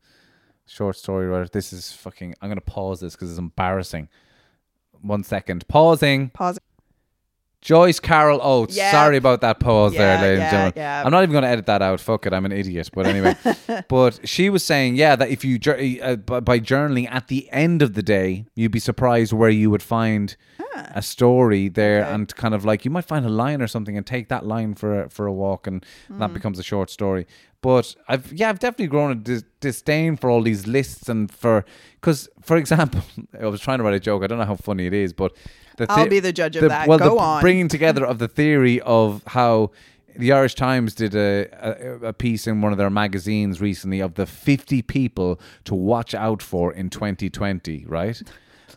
short story writer. This is fucking. I'm gonna pause this because it's embarrassing. One second, pausing. pause Joyce Carol Oates. Yeah. Sorry about that pause Yeah, there, ladies yeah, and gentlemen. yeah. I'm not even going to edit that out. Fuck it, I'm an idiot. But anyway, but she was saying, yeah, that if you uh, by, journaling at the end of the day, you'd be surprised where you would find a story there, and kind of like you might find a line or something, and take that line for a, for a walk, and Hmm. that becomes a short story. But I've yeah, I've definitely grown a dis- disdain for all these lists and for because for example, I was trying to write a joke. I don't know how funny it is, but the I'll be the judge of that. Well, Go the on. bringing together of the theory of how the Irish Times did a, a, a piece in one of their magazines recently of the 50 people to watch out for in 2020, right?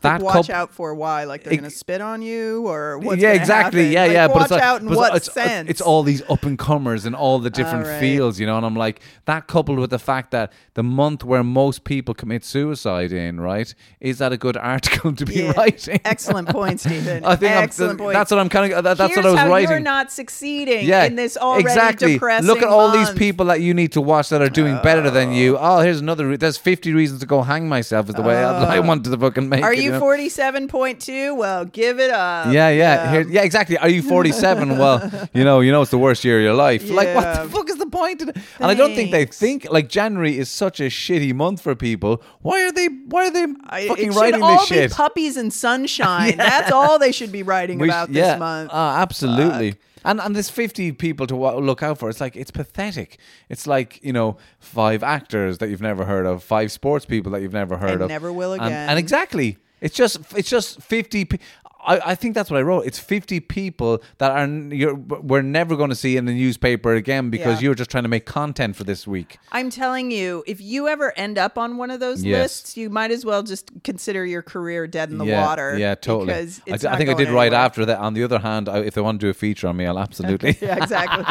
Like, watch couple- out for why? Like they're going to spit on you, or what's yeah, exactly. happen? Yeah, Like, yeah. But it's like, out in but what it's, it's- sense? It's all these up and comers in all the ah, different right. fields, you know. And I'm like, that coupled with the fact that the month where most people commit suicide in, right, is that a good article to be Yeah. writing? Excellent point, Stephen. I think Excellent point. that's what I'm kind of. That, that's Here's what I was how writing. You're not succeeding yeah, in this already exactly. depressing Look at all these people that you need to watch that are doing better than you. Oh. oh, here's another. re- There's 50 reasons to go hang myself. Is the way I, I oh. wanted to fucking make Are it. you know? 47.2? Well, give it up. Yeah, yeah, Here, yeah, exactly. Are you 47? well, you know, you know, it's the worst year of your life. Like, what Yeah. the fuck is the point? In it? And I don't think they think like January is such a shitty month for people. Why are they? Why are they I- fucking it writing should all this shit? be puppies and sunshine. That's all they should be writing We sh- about this month. ah, absolutely. And and there's 50 people to wa- look out for. It's like it's pathetic. It's like you know five actors that you've never heard of, five sports people that you've never heard And of, never will And- again. And, exactly, it's just it's just 50. Pe- I, I think that's what I wrote. It's 50 people that are you're, we're never going to see in the newspaper again because Yeah. you're just trying to make content for this week. I'm telling you, if you ever end up on one of those Yes. lists, you might as well just consider your career dead in the yeah, water. Yeah, totally. Because I, it's d- I not think I did going right anywhere. after that. On the other hand, I, if they want to do a feature on me, I'll absolutely. yeah, exactly.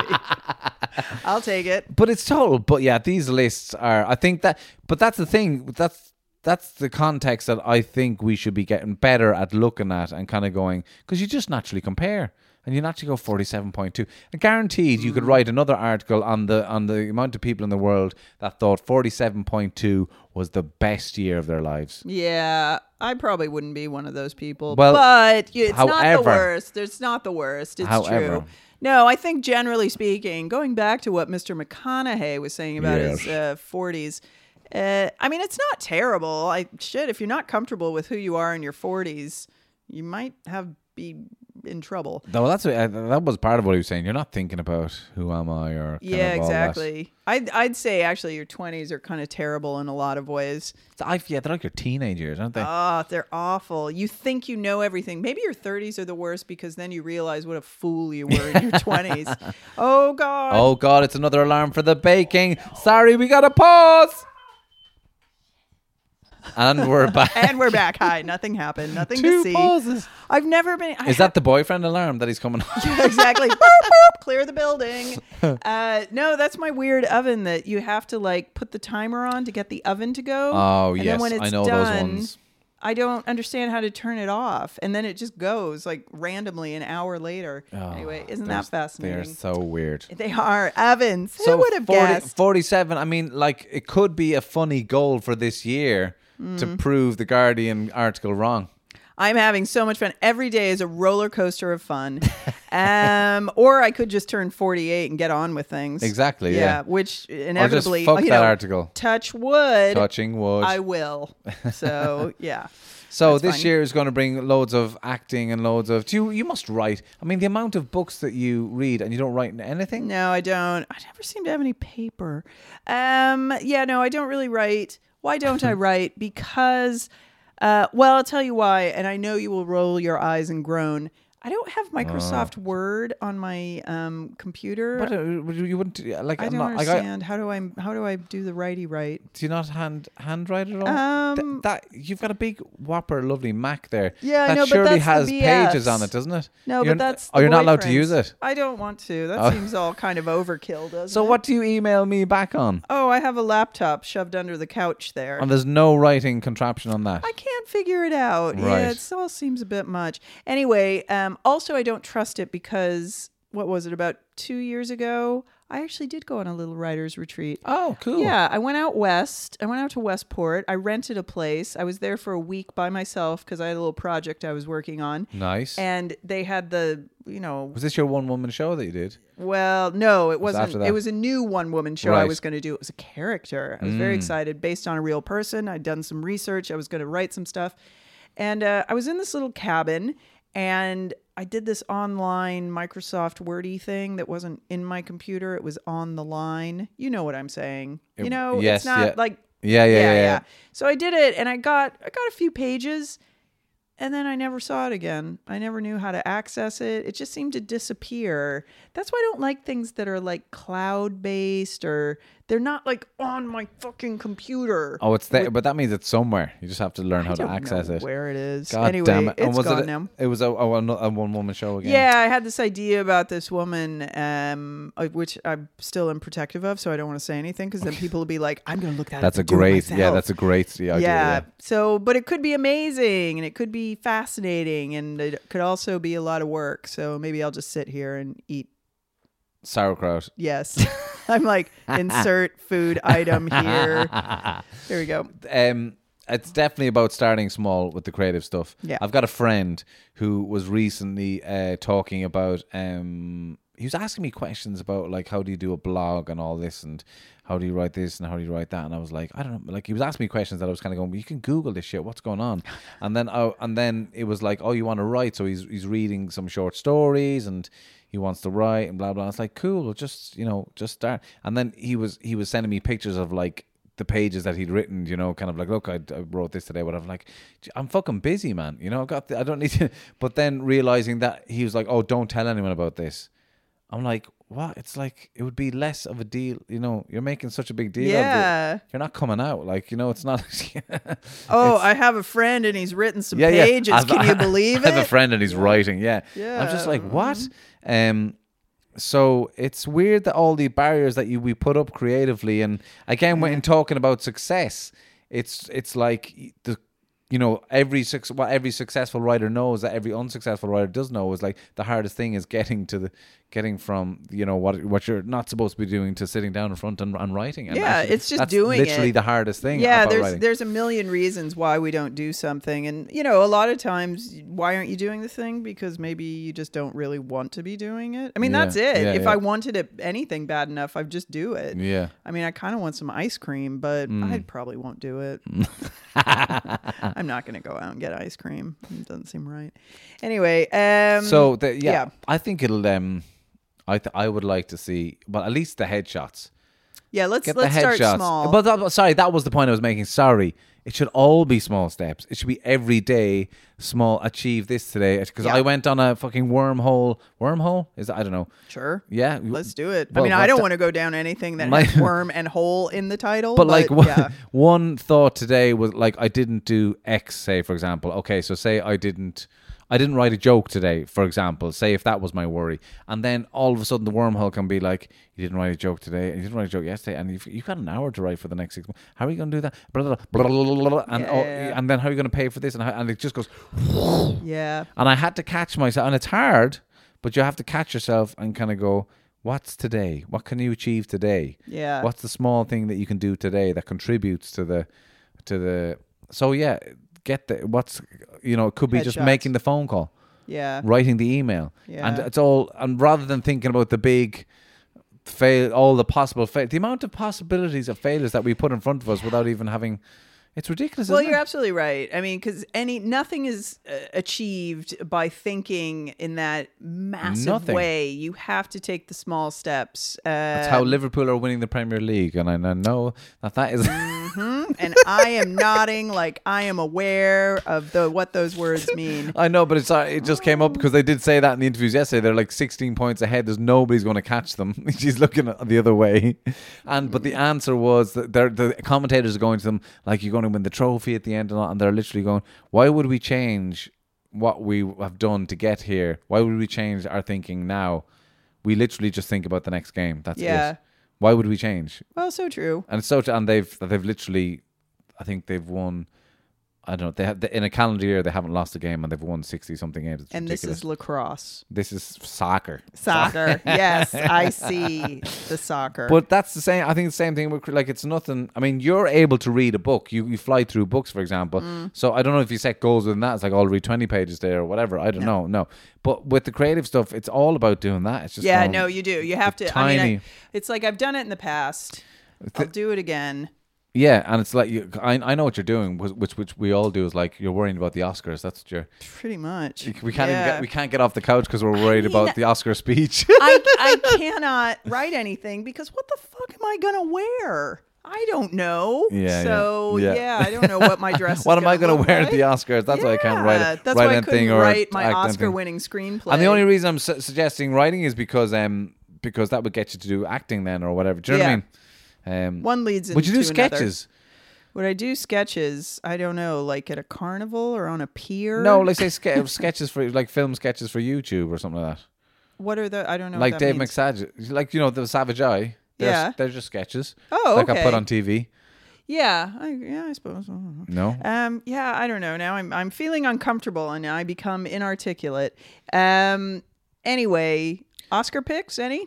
I'll take it. but it's total. But yeah, these lists are. I think that. But that's the thing. That's that's the context that I think we should be getting better at looking at and kind of going because you just naturally compare. And you naturally go forty-seven point two. And guaranteed, you Mm. could write another article on the on the amount of people in the world that thought forty-seven point two was the best year of their lives. Yeah, I probably wouldn't be one of those people. Well, but it's not the worst. It's not the worst. It's However. true. No, I think generally speaking, going back to what Mr. McConaughey was saying about his uh, 40s, uh, I mean, it's not terrible. I shit, if you're not comfortable with who you are in your 40s, you might have be in trouble. No, that's uh, that was part of what he was saying. You're not thinking about who am I or kind yeah, exactly. I'd I'd say actually your 20s are kind of terrible in a lot of ways. So I, yeah, they're like your teenage years, aren't they? Oh, they're awful. You think you know everything. Maybe your 30s are the worst because then you realize what a fool you were in your 20s. Oh, God. Oh God, it's another alarm for the baking. Sorry, we got to pause. And we're back. And we're back. Hi. Nothing happened. Nothing Two to see. pauses. I've never been. I Is that the boyfriend alarm that he's coming on? Yeah, exactly. boop, boop, clear the building. Uh, no, that's my weird oven that you have to like put the timer on to get the oven to go. Oh, and yes, then when it's I know those done, ones. I don't understand how to turn it off, and then it just goes like randomly an hour later. anyway, isn't that fascinating? They're so weird. They are ovens. Who would have 40 guessed? 47, I mean, like, it could be a funny goal for this year Mm. to prove the Guardian article wrong. I'm having so much fun. Every day is a roller coaster of fun. um, or I could just turn 48 and get on with things. Exactly, yeah. Which inevitably, fuck you that know, article. Touch wood. Touching wood. I will. So yeah. So this fine. year is going to bring loads of acting and loads of. Do you? You must write. I mean, the amount of books that you read and you don't write anything. No, I don't. I never seem to have any paper. Um, yeah, no, I don't really write. Why don't I write? Because, uh, well, I'll tell you why, and I know you will roll your eyes and groan. I don't have Microsoft Word on my um, computer. But uh, you wouldn't like. I I'm don't not, like, I- understand. how do I how do I do the righty right? do you not hand handwrite at all? Um, Th- that you've got a big whopper, lovely Mac there. Yeah, I that know, but surely that's the has pages BS. on it, doesn't it? No, You're but that's. Oh, the you're not allowed to use it. I don't want to. That Oh. seems all kind of overkill, doesn't it? So it? what do you email me back on? Oh, I have a laptop shoved under the couch there. And there's no writing contraption on that. I can't figure it out. Right. Yeah, it all seems a bit much. Anyway, um, also I don't trust it because what was it about two years ago? I actually did go on a little writers retreat. oh, cool. Yeah, I went out west. I went out to Westport. I rented a place. I was there for a week by myself because I had a little project I was working on. Nice. And they had the, you know, was this your one woman show that you did? well, no, it was wasn't. It was a new one woman show I Right. Mm. was going to do. It was a character. I was very excited, based on a real person. I'd done some research. I was going to write some stuff, and uh, I was in this little cabin, and I did this online Microsoft Wordy thing that wasn't in my computer. It was on the line. You know what I'm saying. You know, yes, it's not yeah. like Yeah, yeah, yeah, yeah. So I did it and I got I got a few pages and then I never saw it again. I never knew how to access it. It just seemed to disappear. That's why I don't like things that are like cloud based or they're not like on my fucking computer. Oh, it's there, but that means it's somewhere. You just have to learn I how to access know it. Where it is. God anyway, damn it! it's and was it? now. It was a, a, a one woman show again. Yeah, I had this idea about this woman, um, uh, which I'm still am protective of, so I don't want to say anything because then people will be like, "I'm going to look at that." that's a and do it great. Yeah, that's a great idea. yeah. Yeah. So, but it could be amazing and it could be fascinating and it could also be a lot of work. So maybe I'll just sit here and eat. Sauerkraut. Yes. I'm like, insert food item here. Here we go. um, it's definitely about starting small with the creative stuff. Yeah. I've got a friend who was recently uh, talking about. Um, he was asking me questions about like how do you do a blog and all this and how do you write this and how do you write that and I was like I don't know like he was asking me questions that I was kind of going well, you can Google this shit what's going on and then oh and then it was like oh you want to write so he's he's reading some short stories and he wants to write and blah blah. It's like cool, just you know, just start. And then he was he was sending me pictures of like the pages that he'd written. You know, kind of like, look, I, I wrote this today. Whatever. Like, I'm fucking busy, man. You know, I got the, I don't need to. But then realizing that he was like, oh, don't tell anyone about this. I'm like, what? It's like it would be less of a deal. You know, you're making such a big deal. of. Yeah. You're not coming out. Like, you know, it's not. Oh, It's- I have a friend and he's written some yeah, yeah. pages. I've- Can you believe it? I have a friend and he's writing. Yeah. I'm just like, what? Um. So it's weird that all the barriers that you we put up creatively, and again, when talking about success, it's it's like the you know every suc- what every successful writer knows that every unsuccessful writer does know is like the hardest thing is getting to the getting from you know what what you're not supposed to be doing to sitting down in front and, and writing. And Yeah, actually, it's just doing literally it. the hardest thing. yeah there's writing. there's a million reasons why we don't do something and you know a lot of times why aren't you doing the thing because maybe you just don't really want to be doing it i mean Yeah, that's it yeah, if yeah. i wanted it anything bad enough i'd just do it yeah. i mean i kind of want some ice cream but Mm. i probably won't do it i'm not going to go out and get ice cream it doesn't seem right anyway um So the, yeah, yeah. I think it'll. Um, I th- I would like to see, but at least the headshots. yeah let's Get let's the start headshots. small But uh, that, sorry, that was the point I was making. Sorry, it should all be small steps. It should be every day small. Achieve this today because Yeah. I went on a fucking wormhole. Wormhole is I don't know. sure Yeah, Let's do it. Well, I mean, I what don't the- want to go down anything that My- has worm and hole in the title. But like one, yeah. one thought today was like I didn't do X. Say for example, okay, so say I didn't. I didn't write a joke today, for example. Say if that was my worry, and then all of a sudden the wormhole can be like, "You didn't write a joke today, and you didn't write a joke yesterday, and you've, you've got an hour to write for the next six months. How are you going to do that? Blah, blah, blah, blah, blah, blah, blah, and oh, and then how are you going to pay for this? And how, and it just goes. yeah. And I had to catch myself, and it's hard, but you have to catch yourself and kind of go, "What's today? What can you achieve today? Yeah. What's the small thing that you can do today that contributes to the, to the? So yeah, get the what's you know it could be just making the phone call, Yeah. writing the email, yeah. and it's all and rather than thinking about the big. Fail all the possible fail the amount of possibilities of failures that we put in front of us without even having it's ridiculous Well, you're it? absolutely right. I mean, because any nothing is uh, achieved by thinking in that massive Nothing. way. You have to take the small steps. Uh, That's how Liverpool are winning the Premier League, and I know that that is. and I am nodding like I am aware of the what those words mean. I know, but it's uh, it just came up because they did say that in the interviews yesterday. They're like 16 points ahead. There's nobody's going to catch them. She's looking the other way, and but the answer was that they're, the commentators are going to them like you're going to win the trophy at the end, and, all, and they're literally going, "Why would we change what we have done to get here? Why would we change our thinking now? We literally just think about the next game. That's Yeah. it. Why would we change? Well, so true. And it's so, and they've they've literally, I think they've won. I don't know. They have in a calendar year they haven't lost a game and they've won sixty something games. It's And this is lacrosse. this is soccer. Soccer. yes, I see the soccer. But that's the same. I think the same thing. With, like it's nothing. I mean, you're able to read a book. You you fly through books, for example. Mm. So I don't know if you set goals within that. It's like I'll read twenty pages there or whatever. I don't know. No. But with the creative stuff, it's all about doing that. It's just yeah, no, you do. You have to. I tiny- mean, I, it's like I've done it in the past. I'll do it again. Yeah, and it's like you, I I know what you're doing, which which we all do is like you're worrying about the Oscars. That's what you're. Pretty much. We can't even get we can't get off the couch because we're worried mean- about the Oscar speech. I, I cannot write anything because what the fuck am I gonna wear? I don't know. Yeah, yeah. So Yeah. yeah. I don't know what my dress. is what am I gonna going to wear like. at the Oscars? That's why I can't write it. That's write why I couldn't or write my. Oscar-winning screenplay. And the only reason I'm su- suggesting writing is because um because that would get you to do acting then or whatever. Do you know what I mean? Um, one leads into would you do another. sketches? Would I do sketches? I don't know, like at a carnival or on a pier. No, like say ske- sketches for like film sketches for YouTube or something like that. what are the? I don't know. like Dave means. McSavage, like you know the Savage Eye. They're, Yeah. they're just sketches. Oh, like I okay. put on TV. Yeah, I, yeah, I suppose. I don't know. No, Um, yeah, I don't know. Now I'm I'm feeling uncomfortable and I become inarticulate. Um, anyway, Oscar picks any?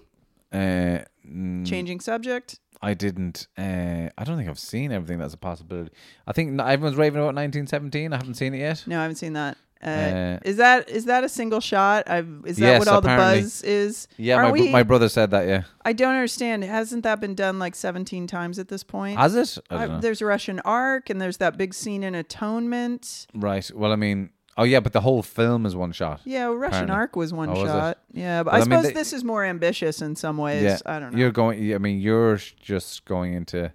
uh, mm, Changing subject. I didn't. Uh, I don't think I've seen everything that's a possibility. I think everyone's raving about 1917. I haven't seen it yet. No, I haven't seen that. Uh, Uh, is that is that a single shot? I've, is that Yes, what all apparently. the buzz is? Yeah, my, we- my brother said that. Yeah, I don't understand. Hasn't that been done like 17 times at this point? has it? I I- there's a Russian Ark, and there's that big scene in Atonement. Right. Well, I mean, oh yeah, but the whole film is one shot. Yeah, well, Russian Apparently. Ark was one Oh, was it? shot. Yeah, but Well, I I mean, suppose they- this is more ambitious in some ways. yeah, I don't know. You're going. I mean, you're sh- just going into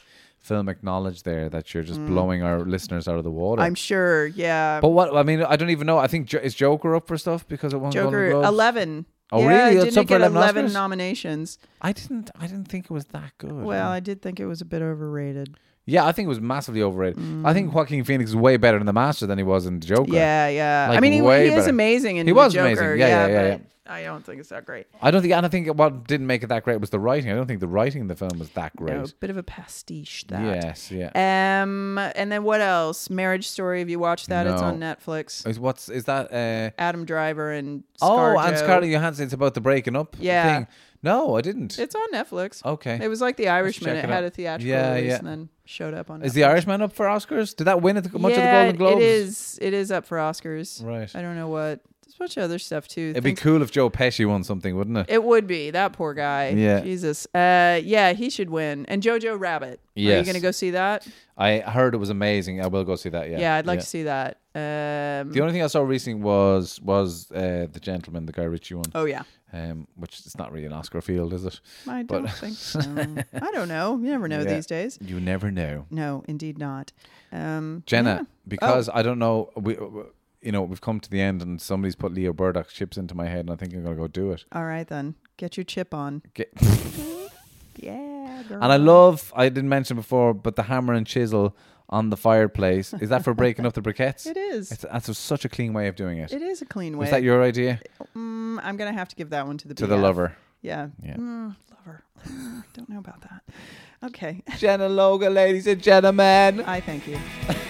filmic knowledge there that you're just blowing our listeners out of the water. Mm. I'm sure. Yeah, but what? I mean, I don't even know. I think Jo- is Joker up for stuff because it won Golden Joker Globes? 11. Oh, yeah, really? It's Didn't up it for get 11 11 Oscars? nominations? I didn't. I didn't think it was that good. Well, I did think it was a bit overrated. Yeah, I think it was massively overrated. I think Joaquin Phoenix is way better in The Master than he was in the Joker. Mm. Yeah, yeah. I mean, he, he is better. amazing in He the was Joker. amazing. Yeah, yeah, yeah, but I don't think it's that great. I don't think. And I think what didn't make it that great was the writing. I don't think the writing in the film was that great. No, a bit of a pastiche. That. Yes. Yeah. Um, and then what else? Marriage Story. Have you watched that? It's on Netflix. Is what's is that? Uh, Adam Driver and oh, and. Scarlett Johansson. It's about the breaking up. Yeah. Thing. No, I didn't. It's on Netflix. Okay. It was like The Irishman. It it had a theatrical Yeah, release yeah. and then showed up on. Is the Irishman up for Oscars? Did that win at the, much yeah, of the Golden Globes? It is. It is up for Oscars. Right. I don't know what. Bunch of other stuff too. It'd be cool if Joe Pesci won something, wouldn't it? It would be that poor guy. Yeah. Jesus. Uh, yeah, he should win. And Jojo Rabbit. Are you gonna go see that? I heard it was amazing. I will go see that. Yeah. Yeah, I'd like to see that. Um, The only thing I saw recently was was uh, the gentleman, the Guy Ritchie one. oh yeah. Um, which is not really an Oscar field, is it? I don't think so. I don't know. You never know Yeah. these days. You never know. No, indeed not. Um, Jenna, yeah. because Oh. I don't know, we, you know, we've come to the end, and somebody's put Leo Burdock chips into my head, and I think I'm gonna go do it. All right then, get your chip on. Get, Yeah, girl. and I love, I didn't mention before, but the hammer and chisel on the fireplace is that for breaking up the briquettes? It is. It's, that's a, such a clean way of doing it. It is a clean way. Is that your idea Mm, I'm gonna have to give that one to the to the lover? Yeah. Yeah. Mm, lover. Don't know about that. Okay. Jenna Logan, ladies and gentlemen. I thank you.